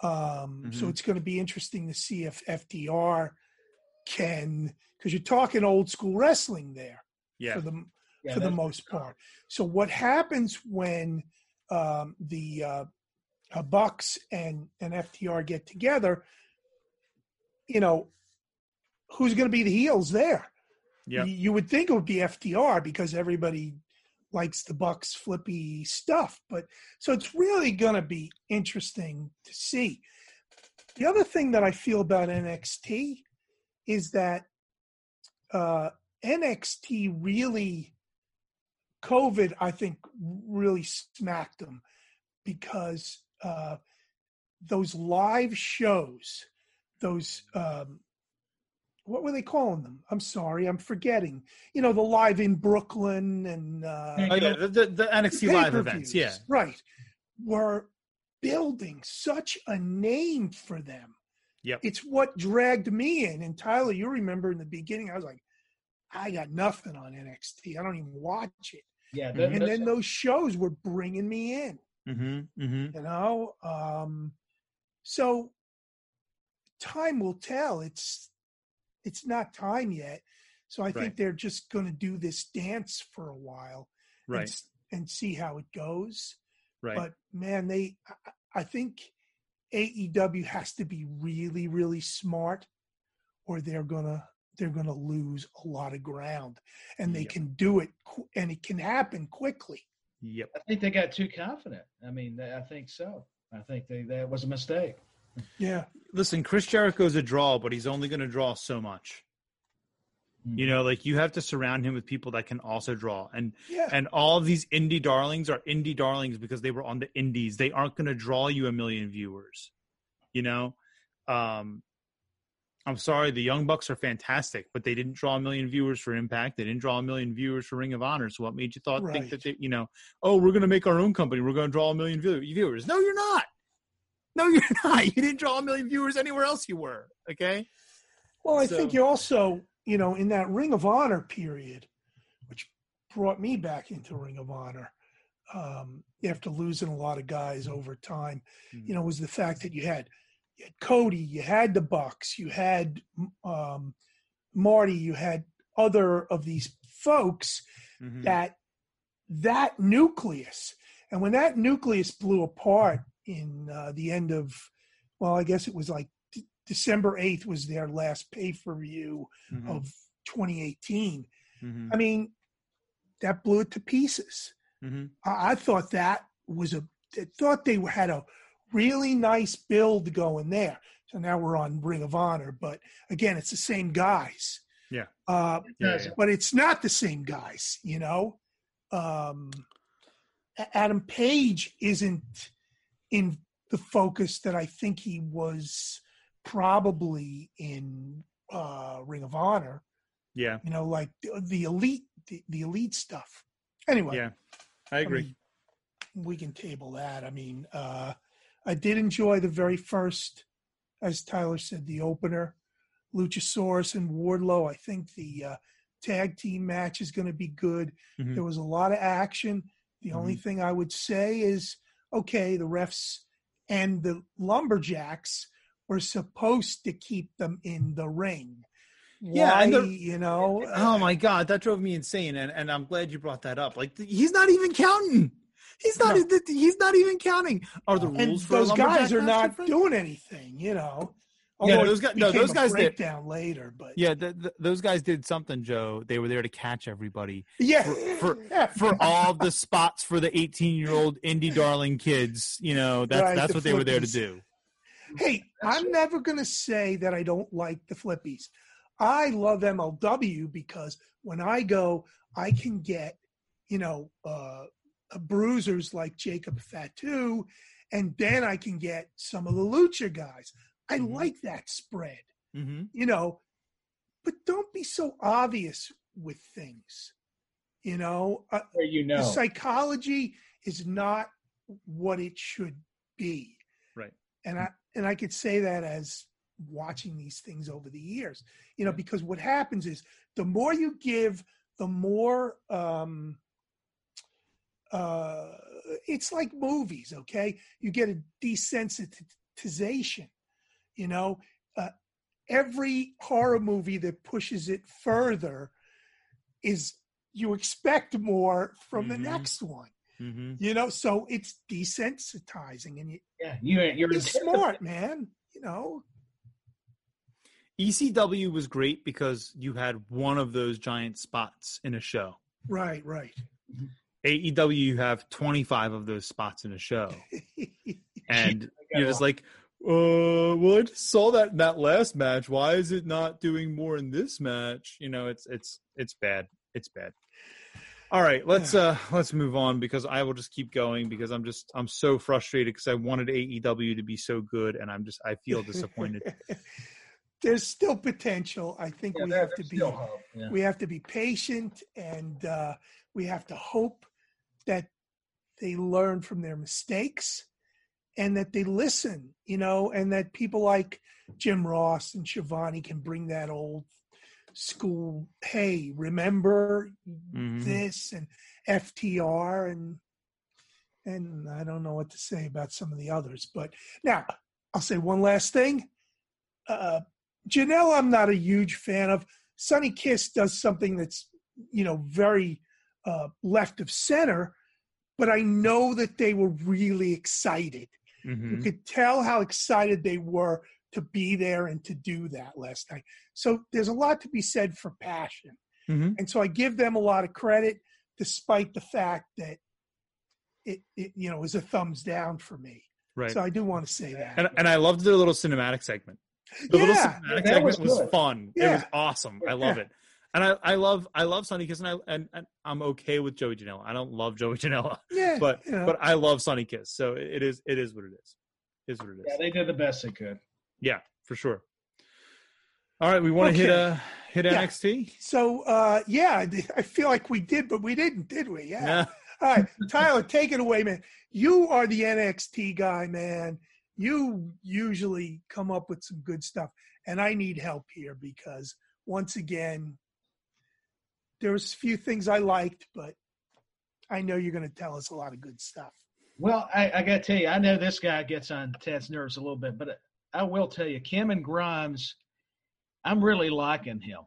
Um, So Mhm. it's going to be interesting to see if FTR can because you're talking old school wrestling there Yeah. for the Yeah, for the that's- most part. So what happens when um, the uh, uh, Bucks and and FTR get together? You know, who's going to be the heels there? Yeah. You, you would think it would be FTR because everybody likes the Bucks flippy stuff, but so it's really going to be interesting to see. The other thing that I feel about NXT is that uh, NXT really, COVID, I think, really smacked them because uh, those live shows, those, um, what were they calling them? I'm sorry, I'm forgetting. You know, the live in Brooklyn and uh, Oh, yeah. The, the, the NXT live events. Yeah. Right. Were building such a name for them. Yep. It's what dragged me in. And Tyler, you remember in the beginning, I was like, I got nothing on NXT. I don't even watch it. Yeah, Mhm. that- And then those shows were bringing me in, Mm-hmm. Mm-hmm. you know? Um, so time will tell. It's it's not time yet. So I Right. think they're just going to do this dance for a while and Right. s- and see how it goes. Right. But man, they I- I think AEW has to be really, really smart, or they're gonna they're gonna lose a lot of ground, and they Yep. can do it, and it can happen quickly. Yep. I think they got too confident. I mean, I think so. I think they, that was a mistake. Yeah, Listen, Chris Jericho's a draw, but he's only going to draw so much. You know, like you have to surround him with people that can also draw. And yeah, and all of these indie darlings are indie darlings because they were on the indies. They aren't going to draw you a million viewers. You know, um, I'm sorry, the Young Bucks are fantastic, but they didn't draw a million viewers for Impact. They didn't draw a million viewers for Ring of Honor. So what made you thought think that they, you know, oh, we're going to make our own company. We're going to draw a million view- viewers. No, you're not. No, you're *laughs* not. You didn't draw a million viewers anywhere else. You were okay. Well, I So- think you also, you know, in that Ring of Honor period, which brought me back into Ring of Honor um, after losing a lot of guys over time, you know, was the fact that you had, you had Cody, you had the Bucks, you had um, Marty, you had other of these folks Mhm. that that nucleus and when that nucleus blew apart in uh, the end of well i guess it was like D- december 8th was their last pay per view Mhm. of 2018 Mhm. i mean that blew it to pieces Mhm. I, I thought that was a I thought they had a really nice build going there so now we're on ring of honor but again it's the same guys Yeah. uh, Yeah, Yes. yeah. but it's not the same guys, you know. Um, Adam Page isn't in the focus that I think he was probably in uh, Ring of Honor. Yeah. You know, like the, the elite, the, the elite stuff. Anyway, Yeah. I agree. mean, we can table that. I mean, uh, I did enjoy the very first, as Tyler said, the opener, Luchasaurus and Wardlow. I think the uh, tag team match is going to be good. Mhm. There was a lot of action. The only Mm-hmm. thing I would say is, okay, the refs and the lumberjacks were supposed to keep them in the ring. Yeah, Why, and the- you know, Oh *sighs* my god, that drove me insane, and and I'm glad you brought that up. Like he's not even counting. He's not. No. He's not even counting. Are the rules and for those guys are not different? doing anything, you know. Yeah, Although it those guys- no, became those a guys did. breakdown later, but Yeah, th- th- those guys did something, Joe. They were there to catch everybody yeah, for- for *laughs* all the spots for the 18 year old indie darling kids. You know, that's Right, that's the what they were there to do. Hey, I'm never going to say that I don't like the flippies. I love MLW because when I go, I can get, you know, uh, uh, bruisers like Jacob Fatu, and then I can get some of the lucha guys. I Mhm. like that spread, hmm you know, but don't be so obvious with things. You know, uh, you know. psychology is not what it should be Right. and i and i could say that as watching these things over the years you know because what happens is the more you give the more um uh it's like movies okay you get a desensitization you know uh, every horror movie that pushes it further is you expect more from Mhm. the next one. hmm You know, so it's desensitizing, and you, Yeah, you're, you're it's smart, man. You know, ECW was great because you had one of those giant spots in a show. right, right. AEW, you have 25 of those spots in a show. *laughs* And you're just like, uh, well, I just saw that in that last match. Why is it not doing more in this match? You know, it's it's it's bad. It's bad. All right, let's *sighs* uh let's move on because I will just keep going because I'm just I'm so frustrated because I wanted AEW to be so good and I'm just I feel disappointed. *laughs* There's still potential. I think Yeah, we have to be yeah. we have to be patient and uh, we have to hope that they learn from their mistakes and that they listen, you know, and that people like Jim Ross and Schiavone can bring that old school, hey, remember Mhm. this and FTR and and I don't know what to say about some of the others, but now I'll say one last thing. Uh, Janela, I'm not a huge fan of. Sonny Kiss does something that's, you know, very uh, left of center, but I know that they were really excited. You Mhm. could tell how excited they were to be there and to do that last night. So there's a lot to be said for passion. Mhm. And so I give them a lot of credit, despite the fact that it, it you know, was a thumbs down for me. Right. So I do want to say that. and, and I loved the little cinematic segment. The little cinematic was segment was, good. fun. It was awesome. I love Yeah. it. And I, I love I love Sonny Kiss and I and, and I'm okay with Joey Janela. I don't love Joey *laughs* Janela, yeah, but you know. but I love Sonny Kiss. So it it is it is what it is. It is what it is. Yeah, they did the best they could. Yeah, for sure. All right, we want to hit Okay. uh hit Yeah. NXT. so uh, yeah, I- I feel like we did, but we didn't, did we? Yeah. Yeah. *laughs* All right, Tyler, take it away, man. You are the NXT guy, man. You usually come up with some good stuff, and I need help here because once again, there was a few things I liked, but I know you're going to tell us a lot of good stuff. Well, I, I got to tell you, I know this guy gets on Ted's nerves a little bit, but I will tell you, Cameron Grimes, I'm really liking him.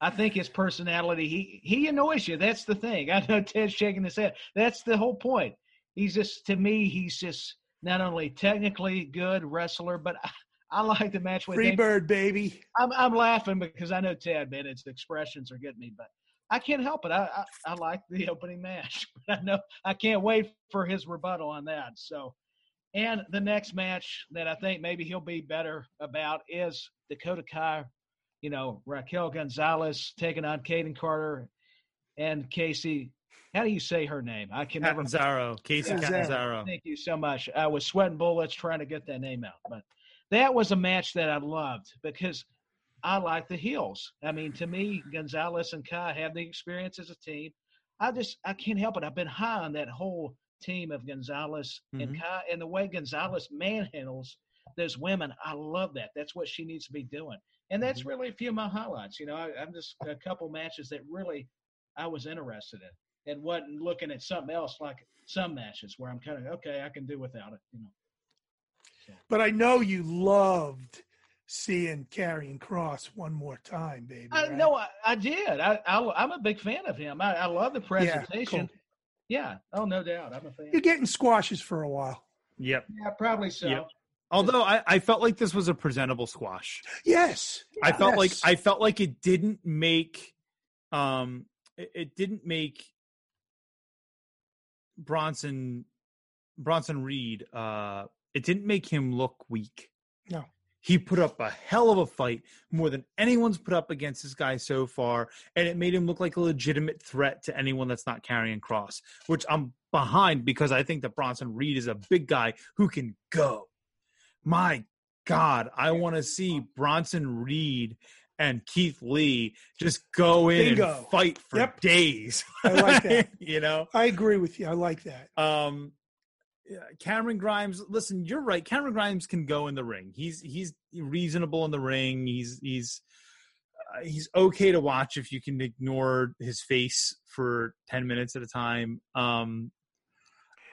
I think his personality, he he annoys you. That's the thing. I know Ted's shaking his head. That's the whole point. He's just, to me, he's just not only technically good wrestler, but I, I like the match with Free Dave bird, baby. I'm I'm laughing because I know Ted, man, its expressions are getting me, but I can't help it. I I, I like the *laughs* opening match, *laughs* but I know I can't wait for his rebuttal on that. So, and the next match that I think maybe he'll be better about is Dakota Kai, you know, Raquel Gonzalez taking on Kayden Carter and Kacy. How do you say her name? I can never. Catanzaro, Kacy Catanzaro. Catanzaro. Thank you so much. I was sweating bullets trying to get that name out, but that was a match that I loved because I like the heels. I mean, to me, Gonzalez and Kai have the experience as a team. I just I can't help it. I've been high on that whole team of Gonzalez and Mhm. Kai, and the way Gonzalez manhandles those women. I love that. That's what she needs to be doing, and that's really a few of my highlights. You know, I, I'm just a couple matches that really I was interested in and wasn't looking at something else like some matches where I'm kind of okay, I can do without it. You know. But I know you loved seeing Karrion Kross one more time, baby. I right? no, I, I did. I, I am a big fan of him. I, I love the presentation. yeah, cool. Yeah, oh no doubt, I'm a fan. You're getting squashes for a while. Yep. Yeah, probably so. Yep. Although I, I felt like this was a presentable squash. Yes. I felt like I felt like it didn't make um it, it didn't make Bronson Bronson Reed uh it didn't make him look weak. No. He put up a hell of a fight, more than anyone's put up against this guy so far, and it made him look like a legitimate threat to anyone that's not Karrion Kross, which I'm behind because I think that Bronson Reed is a big guy who can go. My God, I want to see Bronson Reed and Keith Lee just go in Bingo. and fight for Yep. days. I like *laughs* that. you know, I agree with you. I like that. um, Cameron Grimes. Listen, you're right. Cameron Grimes can go in the ring. He's he's reasonable in the ring. He's he's uh, he's okay to watch if you can ignore his face for ten minutes at a time. Um,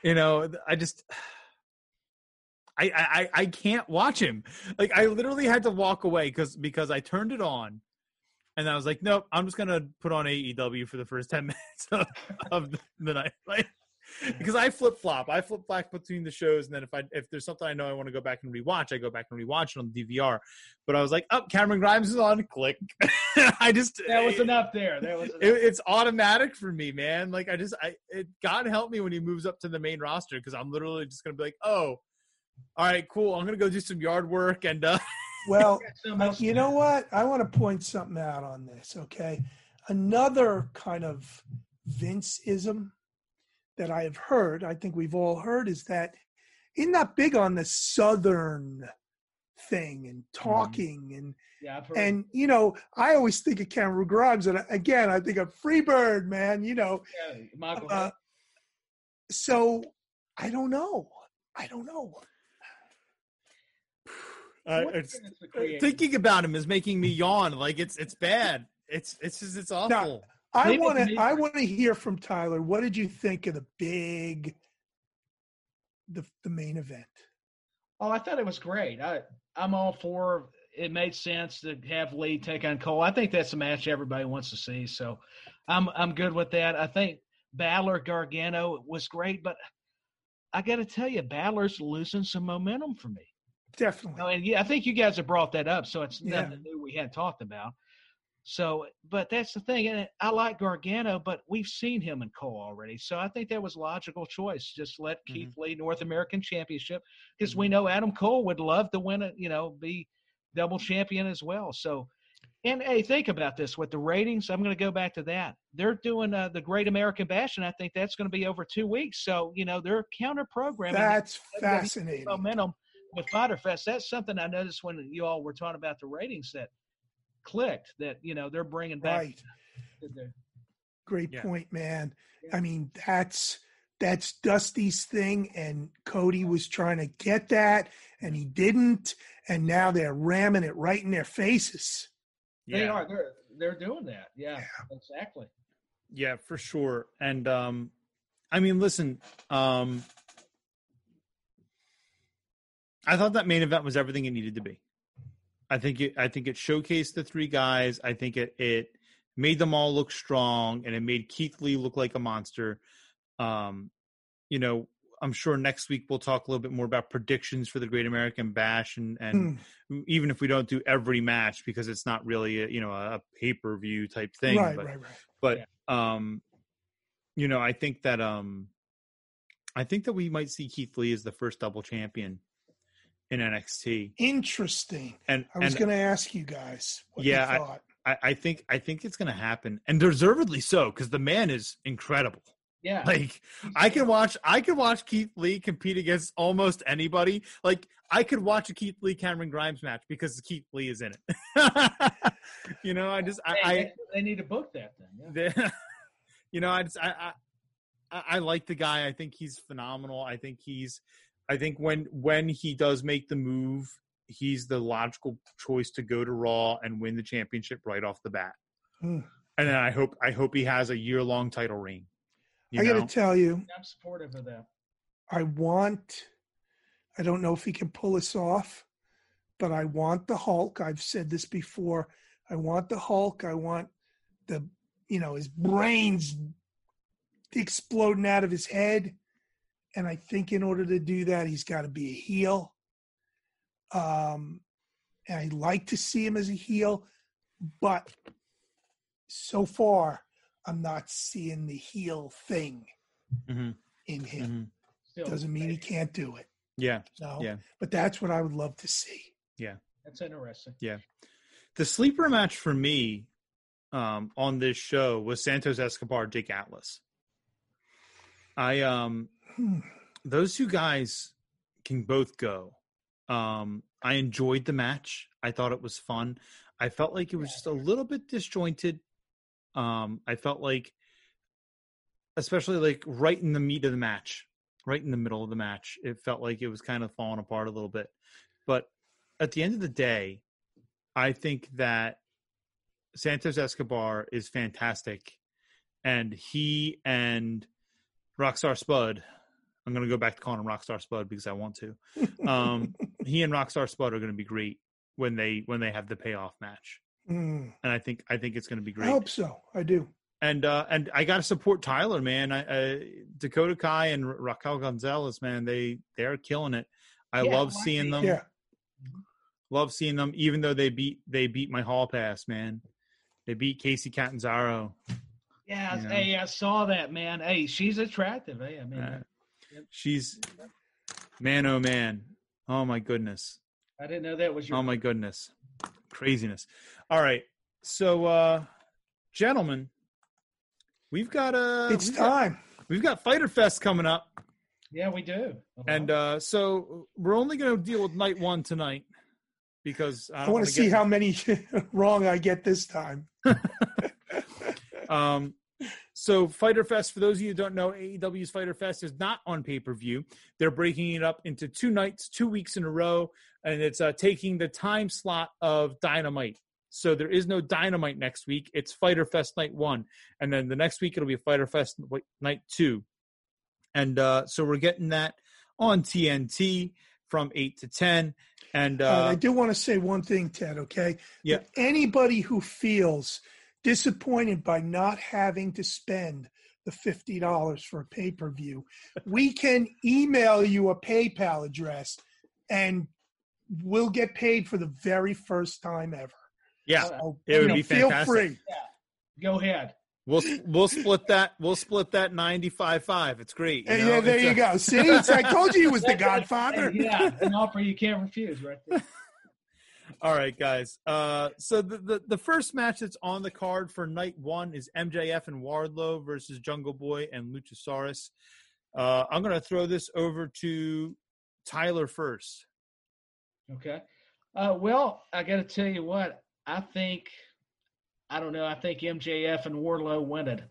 you know, I just *sighs* I I I can't watch him. Like I literally had to walk away because because I turned it on, and I was like, nope, I'm just gonna put on AEW for the first ten *laughs* minutes of, of the night. Like, because I flip flop. I flip flop between the shows, and then if I if there's something I know I want to go back and rewatch, I go back and rewatch it on the DVR. But I was like, oh, Cameron Grimes is on. Click. *laughs* I just that was enough there. That was enough. It, it's automatic for me, man. Like I just I it, God help me when he moves up to the main roster because I'm literally just gonna be like, oh, all right, cool. I'm gonna go do some yard work and. uh *laughs* Well, you know what? I want to point something out on this. Okay, another kind of Vinceism that I have heard, I think we've all heard, is that he's not big on the Southern thing and talking mm. and yeah, and you know I always think of Cameron Grimes and again I think of Freebird man you know yeah, uh, so I don't know. I don't know. *sighs* Uh, it's, thinking about him is making me yawn like it's it's bad. It's it's just it's awful. now, I want to. I want to hear from Tyler. What did you think of the big, the the main event? Oh, I thought it was great. I I'm all for. It made sense to have Lee take on Cole. I think that's a match everybody wants to see. So, I'm I'm good with that. I think Balor Gargano was great, but I got to tell you, Balor's losing some momentum for me. Definitely. You know, and yeah, I think you guys have brought that up, so it's yeah. nothing new we hadn't talked about. So, but that's the thing. And I like Gargano, but we've seen him and Cole already. So I think that was logical choice. Just let mm-hmm. Keith Lee North American Championship because mm-hmm. we know Adam Cole would love to win it, you know, be double champion as well. So, and hey, think about this with the ratings. I'm going to go back to that. They're doing uh, the Great American Bash, and I think that's going to be over two weeks. So, you know, they're counter programming. That's fascinating. Momentum with Fighter Fest. That's something I noticed when you all were talking about the ratings that clicked that you know they're bringing back. Right. Great yeah. point, man. Yeah. I mean, that's that's Dusty's thing, and Cody was trying to get that, and he didn't, and now they're ramming it right in their faces. Yeah. They are. They're they're doing that. Yeah, yeah, exactly. Yeah, for sure. And um, I mean, listen, um, I thought that main event was everything it needed to be. I think it. I think it showcased the three guys. I think it it made them all look strong, and it made Keith Lee look like a monster. Um, you know, I'm sure next week we'll talk a little bit more about predictions for the Great American Bash, and and mm. even if we don't do every match because it's not really a, you know a pay per view type thing, right, but, right, right. But yeah. um, you know, I think that um, I think that we might see Keith Lee as the first double champion in NXT. Interesting. And I was going to ask you guys. yeah, I, I, think I think it's going to happen, and deservedly so, because the man is incredible. Yeah, *laughs* like I can watch I can watch Keith Lee compete against almost anybody. Like I could watch a Keith Lee Cameron Grimes match because Keith Lee is in it. *laughs* you know, I just I, I they need to book that then. Yeah. *laughs* you know, I just I, I I like the guy. I think he's phenomenal. I think he's I think when when he does make the move, he's the logical choice to go to Raw and win the championship right off the bat. Hmm. And then I hope I hope he has a year long title reign. I got to tell you, I'm supportive of that. I want. I don't know if he can pull this off, but I want the Hulk. I've said this before. I want the Hulk. I want the, you know, his brains exploding out of his head. And I think in order to do that, he's got to be a heel. Um, and I like to see him as a heel, but so far, I'm not seeing the heel thing mm-hmm. in him. Mm-hmm. Doesn't mean he can't do it. Yeah. So, yeah. But that's what I would love to see. Yeah. That's interesting. Yeah. The sleeper match for me um, on this show was Santos Escobar, Jake Atlas. I um. Those two guys can both go. Um, I enjoyed the match. I thought it was fun. I felt like it was just a little bit disjointed. Um, I felt like, especially like right in the meat of the match, right in the middle of the match, it felt like it was kind of falling apart a little bit. But at the end of the day, I think that Santos Escobar is fantastic, and he and Rockstar Spud I'm going to go back to calling him Rockstar Spud because I want to. Um, *laughs* he and Rockstar Spud are going to be great when they when they have the payoff match, Mm, and I think I think it's going to be great. I hope so. I do. And uh, and I got to support Tyler, man. I, uh, Dakota Kai and Raquel Gonzalez, man, they they're killing it. I Yeah, love seeing them. Yeah. Love seeing them, even though they beat they beat my hall pass, man. They beat Kacy Catanzaro. Yeah, You know? hey, I saw that, man. Hey, she's attractive. Hey, I mean, Uh, she's man, oh man, oh my goodness, I didn't know that was your. oh my goodness, craziness. All right, so uh gentlemen, we've got a it's we've got, time. we've got Fighter Fest coming up, yeah, we do. and uh so we're only going to deal with night one tonight because I, I want wanna see how many *laughs* wrong I get this time. *laughs* Um, so Fighter Fest, for those of you who don't know, AEW's Fighter Fest is not on pay per view. They're breaking it up into two nights, two weeks in a row, and it's uh, taking the time slot of Dynamite. So there is no Dynamite next week. It's Fighter Fest night one, and then the next week it'll be Fighter Fest night two. And uh, so we're getting that on TNT from eight to ten. And Uh, I do want to say one thing, Ted, okay? Yeah. That Anybody who feels disappointed by not having to spend the $50 for a pay per view, we can email you a PayPal address and we'll get paid for the very first time ever. yeah, So, It would you know, be feel fantastic. free. Go ahead. we'll we'll split that. We'll split that ninety five five. It's great. And know? yeah, there It's you a- go. See, It's- I told you he was the *laughs* godfather. yeah, an offer you can't refuse, right there. *laughs* All right, guys. Uh, so the, the the first match that's on the card for night one is MJF and Wardlow versus Jungle Boy and Luchasaurus. Uh, I'm going to throw this over to Tyler first. Okay. Uh, well, I got to tell you what. I think, I don't know. I think MJF and Wardlow win it.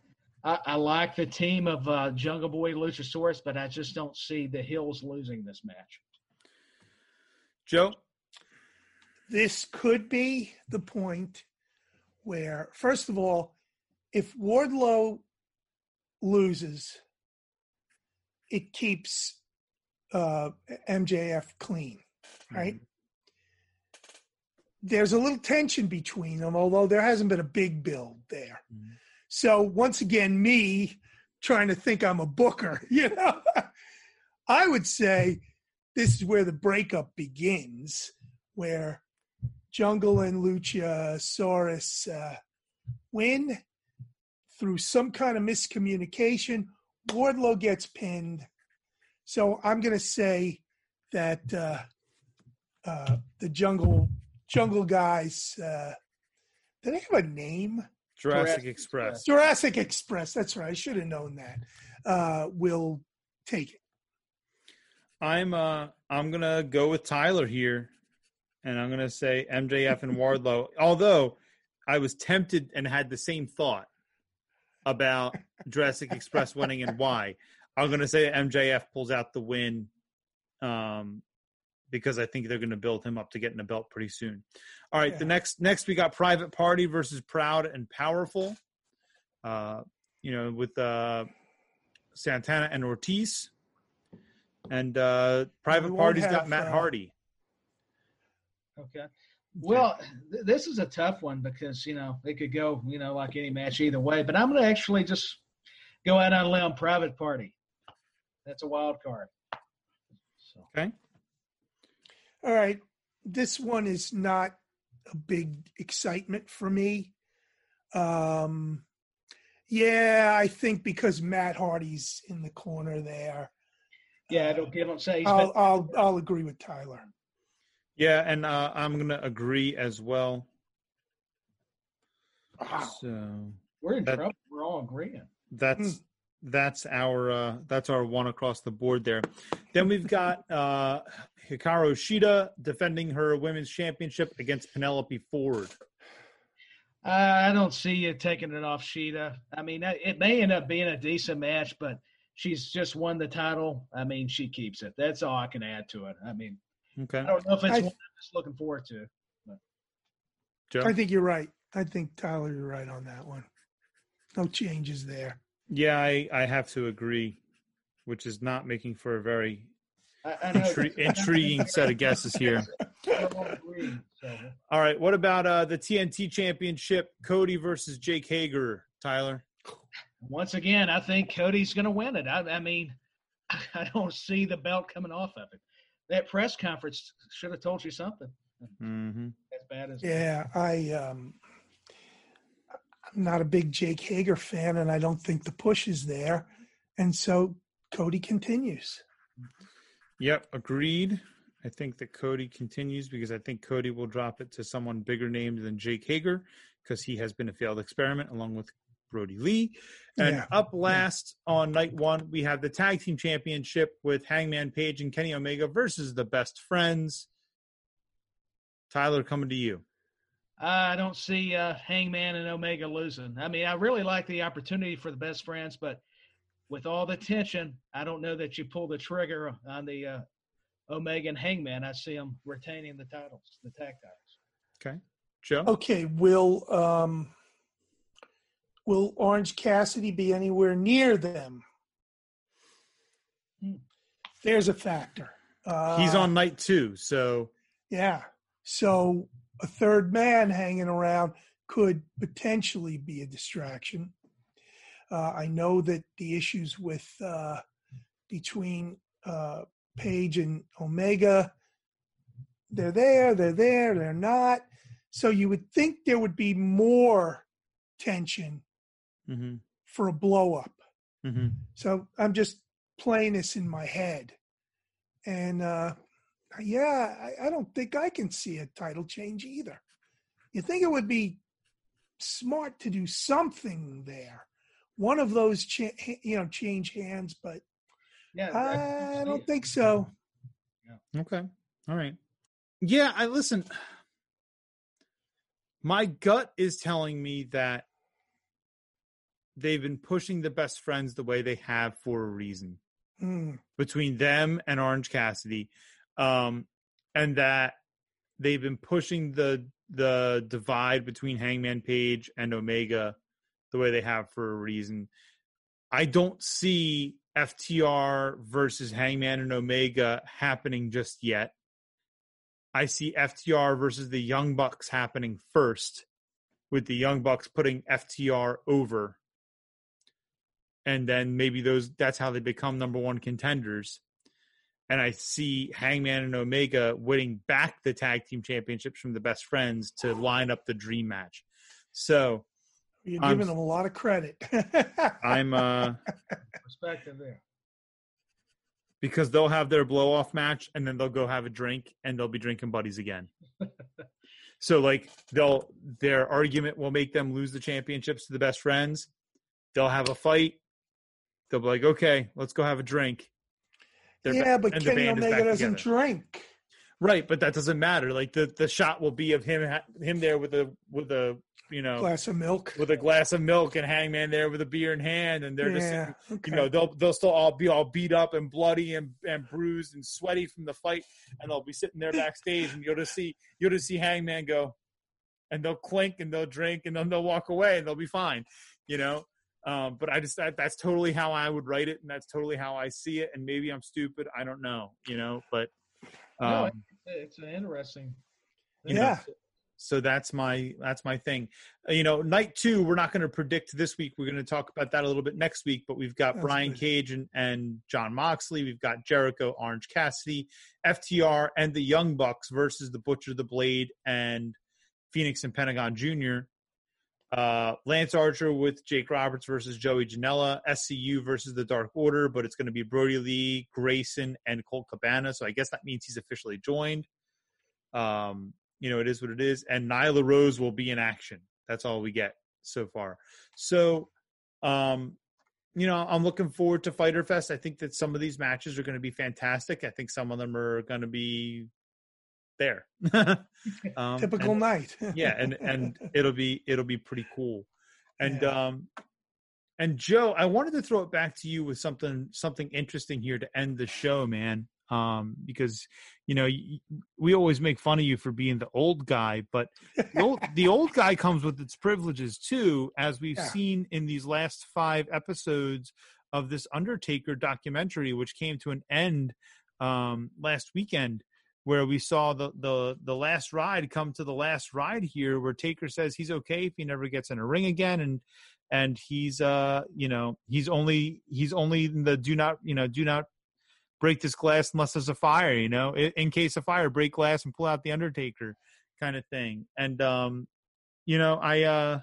I, I like the team of uh, Jungle Boy Luchasaurus, but I just don't see the Hills losing this match. Joe. This could be the point where, first of all, if Wardlow loses, it keeps uh, MJF clean, right? There's a little tension between them, although there hasn't been a big build there. Mhm. So once again, me trying to think I'm a booker, *laughs* you know, I would say this is where the breakup begins, where Jungle and Luchasaurus uh, win through some kind of miscommunication. Wardlow gets pinned. So I'm going to say that uh, uh, the Jungle Jungle guys. Uh, do they have a name? Jurassic Jurassic Express. Jurassic Express. That's right. I should have known that. Uh, will take it. I'm uh I'm gonna go with Tyler here, and I'm gonna say MJF and Wardlow. *laughs* Although I was tempted and had the same thought about Jurassic Express winning and why, I'm gonna say MJF pulls out the win, um, because I think they're gonna build him up to getting a belt pretty soon. All right, the next next we got Private Party versus Proud and Powerful. Uh, you know, with uh, Santana and Ortiz. And uh, Private Party's got Matt uh, Hardy. Okay. Well, th- this is a tough one because you know it could go you know like any match either way. But I'm going to actually just go out on a limb. Private party. That's a wild card. So Okay. All right. This one is not a big excitement for me. Um, yeah, I think because Matt Hardy's in the corner there, yeah, it'll give him say I'll I'll I'll agree with Tyler. Yeah, and uh, I'm gonna agree as well. Wow. So we're in that- trouble. We're all agreeing. that's that's our uh, that's our one across the board there. Then we've got uh, Hikaru Shida defending her women's championship against Penelope Ford. Uh, I don't see you taking it off Shida. I mean, it may end up being a decent match, but she's just won the title. I mean, she keeps it. That's all I can add to it. I mean, Okay, I don't know if it's I- one I'm just looking forward to. Joe. I think you're right. I think Tyler, you're right on that one. No changes there. Yeah, I, I have to agree. which is not making for a very I, I intri- *laughs* intriguing set of guesses here. We're all agreeing, so. All right, what about uh, the TNT Championship? Cody versus Jake Hager. Tyler. Once again, I think Cody's going to win it. I, I mean, *laughs* I don't see the belt coming off of it. That press conference should have told you something Mm-hmm. as bad as Yeah, I um, I'm not a big Jake Hager fan, and I don't think the push is there, and so Cody continues. Yep, agreed. I think that Cody continues because I think Cody will drop it to someone bigger named than Jake Hager because he has been a failed experiment along with Brodie Lee. And Yeah. up last on night one, we have the tag team championship with Hangman Page and Kenny Omega versus the best friends. Tyler, coming to you. I don't see uh, Hangman and Omega losing. I mean, I really like the opportunity for the best friends, but with all the tension, I don't know that you pull the trigger on the uh, Omega and Hangman. I see them retaining the titles, the tag titles. Okay. Joe? Okay, will um, will Orange Cassidy be anywhere near them? Hmm. There's a factor. Uh, He's on night two, so Yeah. So a third man hanging around could potentially be a distraction. Uh, I know that the issues with uh, between uh, Page and Omega, they're there, they're there, they're not. So you would think there would be more tension hmm for a blow up. hmm So I'm just playing this in my head. And uh, yeah, I, I don't think I can see a title change either. You think it would be smart to do something there, one of those, cha- you know, change hands, but Yeah, I don't think so. Okay. All right. Yeah, I listen. My gut is telling me that they've been pushing the best friends the way they have for a reason Mm, between them and Orange Cassidy, um, and that they've been pushing the the divide between Hangman Page and Omega the way they have for a reason. I don't see FTR versus Hangman and Omega happening just yet. I see FTR versus the Young Bucks happening first, with the Young Bucks putting FTR over. And then maybe those that's how they become number one contenders. And I see Hangman and Omega winning back the tag team championships from the best friends to line up the dream match. So you're I'm- giving them a lot of credit. *laughs* I'm uh perspective there. because they'll have their blow off match and then they'll go have a drink and they'll be drinking buddies again. *laughs* so like they'll their argument will make them lose the championships to the best friends. They'll have a fight. They'll be like, okay, let's go have a drink. They're yeah, ba- but Kenny Omega doesn't together. drink. right, but that doesn't matter. Like the the shot will be of him him there with a with a you know Glass of milk. with a glass of milk and Hangman there with a beer in hand, and they're just yeah, okay. you know they'll they'll still all be all beat up and bloody and, and bruised and sweaty from the fight and they'll be sitting there backstage and you'll just see you'll just see hangman go and they'll clink and they'll drink and then they'll walk away and they'll be fine you know um, but i just that, that's totally how i would write it and that's totally how i see it and maybe i'm stupid i don't know you know but No, um, It's an interesting. you know, Yeah. so, so that's my that's my thing Uh, you know night two we're not going to predict this week we're going to talk about that a little bit next week but we've got Sounds brian good. cage and, and jon moxley we've got jericho orange cassidy ftr and the young bucks versus the butcher the blade and fenix and pentagon jr uh, Lance Archer with Jake Roberts versus Joey Janela, SCU versus the Dark Order, but it's going to be Brodie Lee, Grayson, and Colt Cabana. So I guess that means he's officially joined. Um, you know, it is what it is. And Nyla Rose will be in action. That's all we get so far. So, um, you know, I'm looking forward to Fighter Fest. I think that some of these matches are going to be fantastic. I think some of them are going to be there. *laughs* um, Typical and- night. *laughs* yeah and and it'll be it'll be pretty cool and Yeah. um and joe i wanted to throw it back to you with something something interesting here to end the show man um because you know y- we always make fun of you for being the old guy but the old, *laughs* the old guy comes with its privileges too as we've Yeah. seen in these last five episodes of this Undertaker documentary, which came to an end um, last weekend, where we saw the the the last ride come to the last ride here, where Taker says he's okay if he never gets in a ring again, and and he's uh you know he's only he's only the do not you know do not break this glass unless there's a fire you know in, in case of fire break glass and pull out the undertaker kind of thing. And um you know i uh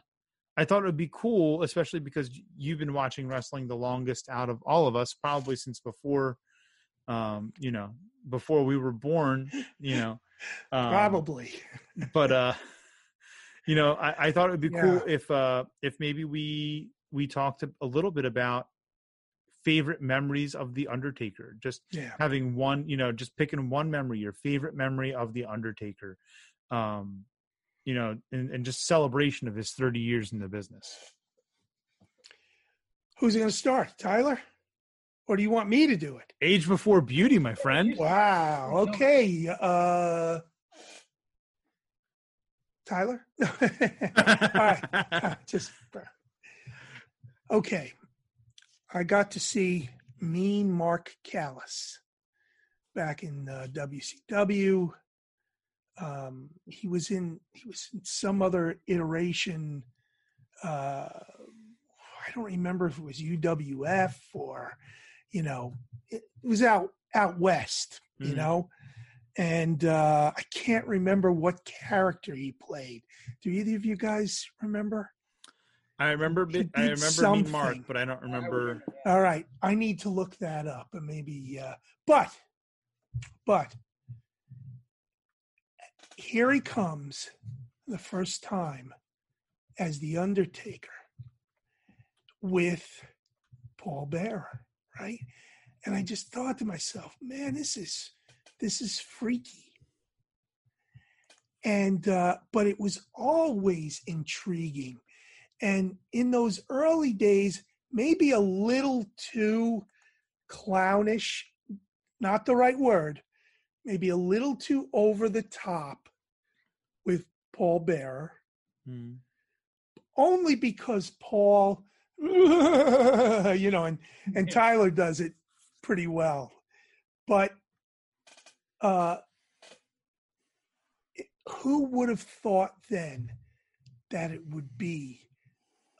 i thought it would be cool especially because you've been watching wrestling the longest out of all of us probably since before um you know before we were born you know *laughs* um, Probably. but uh *laughs* *laughs* you know i, I thought it would be Yeah. cool if uh if maybe we we talked a, little bit about favorite memories of the undertaker just Yeah. having one you know just picking one memory your favorite memory of the undertaker um you know and, and just celebration of his 30 years in the business Who's going to start? Tyler? Or do you want me to do it? age before beauty my friend Wow. Okay. Uh, Tyler? *laughs* All right. Uh, *laughs* Just okay. I got to see Mean Mark Callous back in uh, WCW. Um, he was in he was in some other iteration. Uh, I don't remember if it was UWF or, you know, it, was out out west. You Mhm. know, and uh, I can't remember what character he played. Do either of you guys remember? i remember i remember mean mark but i don't remember All right, I need to look that up and maybe. Uh, but, but here he comes, the first time as the Undertaker with Paul Bearer, right? And I just thought to myself, man, this is this is freaky. And uh, but it was always intriguing, and in those early days, maybe a little too clownish, not the right word, maybe a little too over the top with Paul Bearer, Hmm. only because Paul, *laughs* you know, and, and Tyler does it pretty well. But uh, who would have thought then that it would be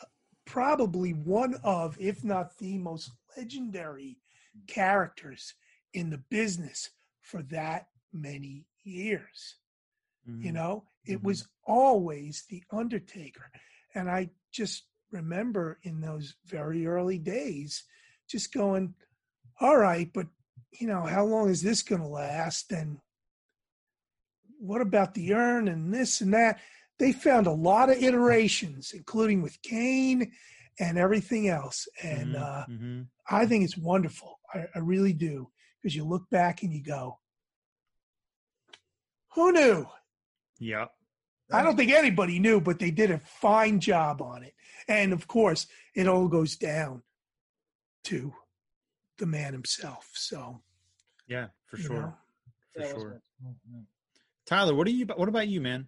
uh, probably one of, if not the most legendary characters in the business for that many years? You Mhm. know, it Mhm. was always the Undertaker. And I just remember in those very early days just going, all right, but, you know, how long is this going to last? And what about the urn and this and that? They found a lot of iterations, including with Kane and everything else. And Mhm. uh, Mhm. I think it's wonderful. I, I really do. Because you look back and you go, who knew? yeah I don't think anybody knew, but they did a fine job on it. And of course, it all goes down to the man himself. So, yeah for sure know, for That was sure mm, mm. tyler what do you what about you man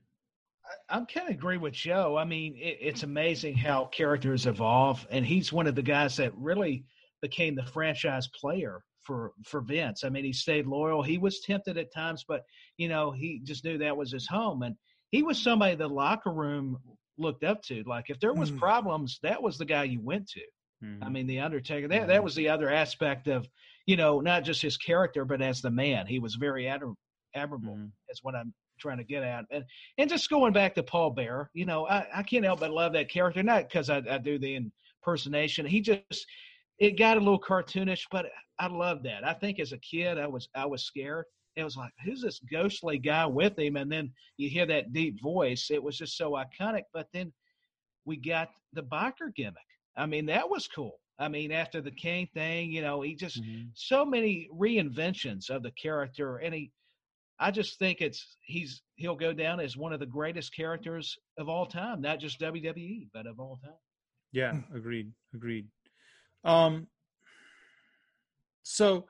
I- I'm kind of agree with Joe. I mean, it, it's amazing how characters evolve, and he's one of the guys that really became the franchise player for for Vince. I mean, he stayed loyal. He was tempted at times, but you know, he just knew that was his home, and he was somebody the locker room looked up to. Like if there was Mm. problems, that was the guy you went to. I Mhm. mean, the Undertaker. That that was the other aspect of, you know, not just his character, but as the man, he was very admir- admirable. Mhm. Is what I'm trying to get at. And and just going back to Paul Bearer, you know, I, I can't help but love that character. Not because I, I do the impersonation. He just it got a little cartoonish, but I love that. I think as a kid, I was I was scared. It was like, who's this ghostly guy with him? And then you hear that deep voice. It was just so iconic. But then we got the biker gimmick. I mean, that was cool. I mean, after the Kane thing, you know, he just Mhm. so many reinventions of the character, and he, I just think it's he's he'll go down as one of the greatest characters of all time, not just WWE, but of all time. Yeah, Mm. agreed, agreed. Um, so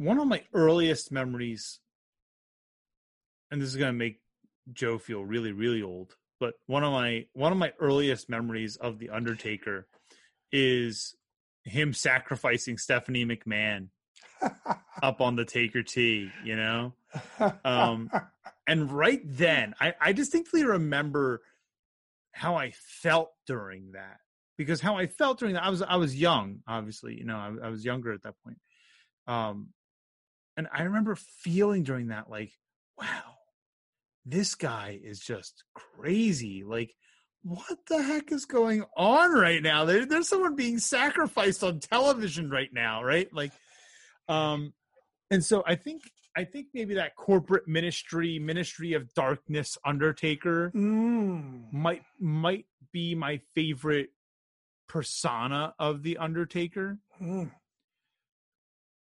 one of my earliest memories, and this is gonna make Joe feel really, really old, but one of my one of my earliest memories of the Undertaker is him *laughs* sacrificing Stephanie McMahon *laughs* up on the Taker T, you know? Um, and right then, I, I distinctly remember how I felt during that. Because how I felt during that, I was I was young, obviously, you know, I, I was younger at that point. Um, and I remember feeling during that, like, wow, this guy is just crazy. Like, what the heck is going on right now? There, there's someone being sacrificed on television right now, right? Like, um, and so I think I think maybe that corporate ministry, ministry of darkness, Undertaker Mm. might might be my favorite persona of the Undertaker. Mm.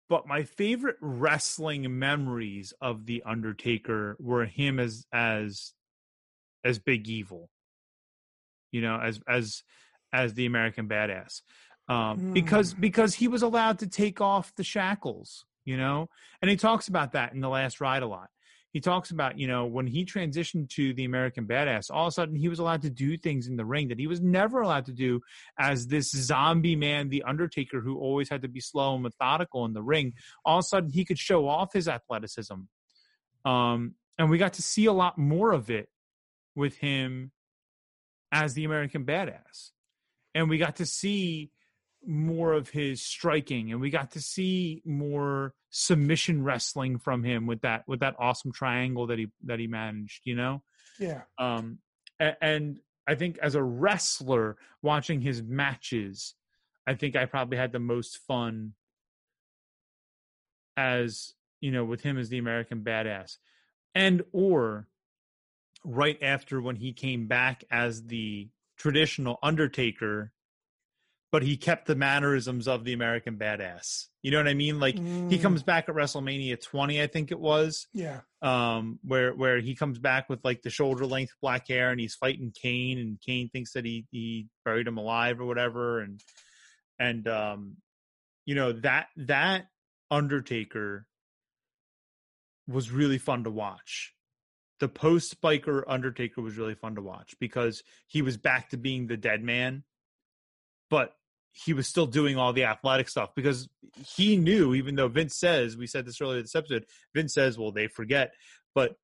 But my favorite wrestling memories of the Undertaker were him as as as Big Evil. You know, as as as the American Badass. Um, because Mm. because he was allowed to take off the shackles, you know, and he talks about that in the last ride a lot. He talks about you know when he transitioned to the American Badass, all of a sudden he was allowed to do things in the ring that he was never allowed to do as this zombie man, the Undertaker, who always had to be slow and methodical in the ring. All of a sudden he could show off his athleticism, um, and we got to see a lot more of it with him as the American Badass, and we got to see more of his striking and we got to see more submission wrestling from him with that with that awesome triangle that he that he managed you know Yeah. um a- and i think as a wrestler watching his matches i think i probably had the most fun as you know with him as the american badass and or right after when he came back as the traditional undertaker but he kept the mannerisms of the american badass you know what i mean like he Mm. comes back at wrestlemania 20 i think it was Yeah. um where where he comes back with like the shoulder length black hair and he's fighting Kane and Kane thinks that he he buried him alive or whatever and and um you know that that Undertaker was really fun to watch. The post biker Undertaker was really fun to watch because he was back to being the dead man, but he was still doing all the athletic stuff because he knew, even though Vince says, we said this earlier in this episode, Vince says, well, they forget, but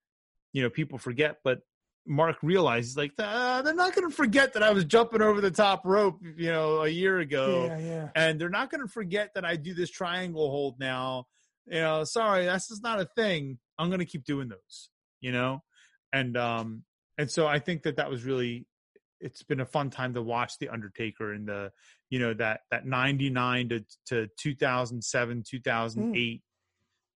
you know, people forget, but Mark realizes like, uh, they're not going to forget that I was jumping over the top rope, you know, a year ago Yeah. Yeah. and they're not going to forget that I do this triangle hold now. You know, sorry, that's just not a thing. I'm going to keep doing those. You know, and um, and so I think that that was really. It's been a fun time to watch the Undertaker in the, you know, that that 99 to to 2007 2008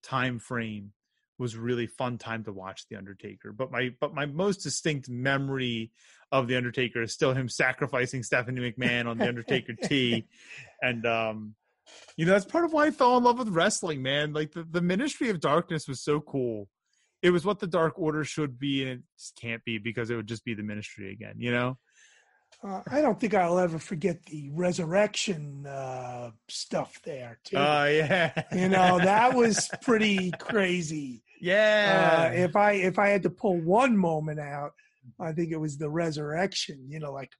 time frame was really fun time to watch the Undertaker. But my but my most distinct memory of the Undertaker is still him sacrificing Stephanie McMahon on the Undertaker T, *laughs* and um, you know that's part of why I fell in love with wrestling, man. Like the the Ministry of Darkness was so cool. It was what the Dark Order should be, and it just can't be because it would just be the Ministry again. You know? Uh, I don't think I'll ever forget the resurrection uh, stuff there too. Oh yeah. you know that was *laughs* pretty crazy. yeah. Uh, if I if I had to pull one moment out, I think it was the resurrection. You know, like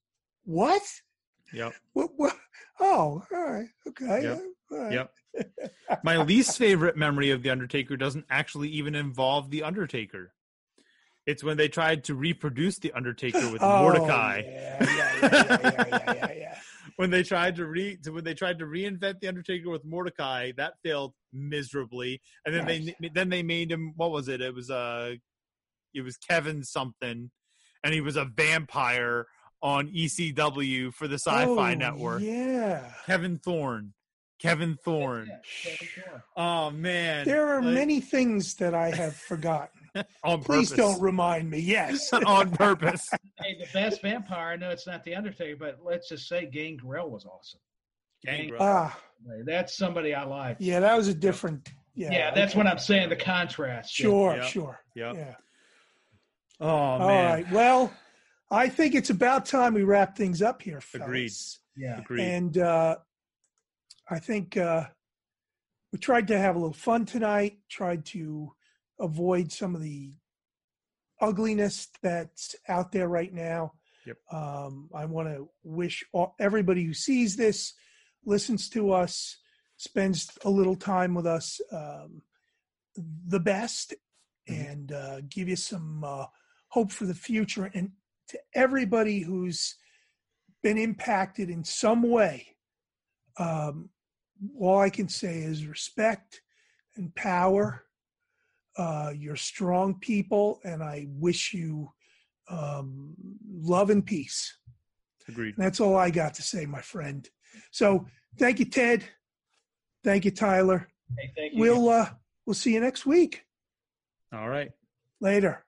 what? yep. What? what? Oh, all right, okay. Yep. all right. Yep. *laughs* My least favorite memory of the Undertaker doesn't actually even involve the Undertaker. It's when they tried to reproduce the Undertaker with *gasps* Oh, Mordecai. Yeah, yeah, yeah, yeah, yeah, yeah, yeah, yeah. *laughs* When they tried to re when they tried to reinvent the Undertaker with Mordecai, that failed miserably. And then they then they made him what was it? It was uh it was Kevin something, and he was a vampire on ECW for the Sci-Fi Oh, Network. Yeah. Kevin Thorne. Kevin Thorne. Yeah, Kevin Thorne. Oh man. There are Like, many things that I have forgotten. *laughs* on Please purpose. don't remind me. Yes. *laughs* on purpose. Hey, the best vampire. I know it's not the Undertaker, but let's just say Gangrel was awesome. Gangrel. Ah, That's somebody I like. yeah, that was a different. Yeah, Yeah, that's okay. what I'm saying. The contrast. Sure, Yeah. sure. Yep. Yeah. Oh man. right. Well, I think it's about time we wrap things up here, fellas. Agreed. Yeah. Agreed. And uh, I think uh, we tried to have a little fun tonight. Tried to avoid some of the ugliness that's out there right now. Yep. Um, I want to wish all, everybody who sees this listens to us, spends a little time with us, um, the best, and uh, give you some uh, hope for the future. And to everybody who's been impacted in some way, um, all I can say is respect and power. Uh, you're strong people, and I wish you um, love and peace. Agreed. And that's all I got to say, my friend. So thank you, Ted. Thank you, Tyler. Hey, thank you. We'll uh, we'll see you next week. All right. Later.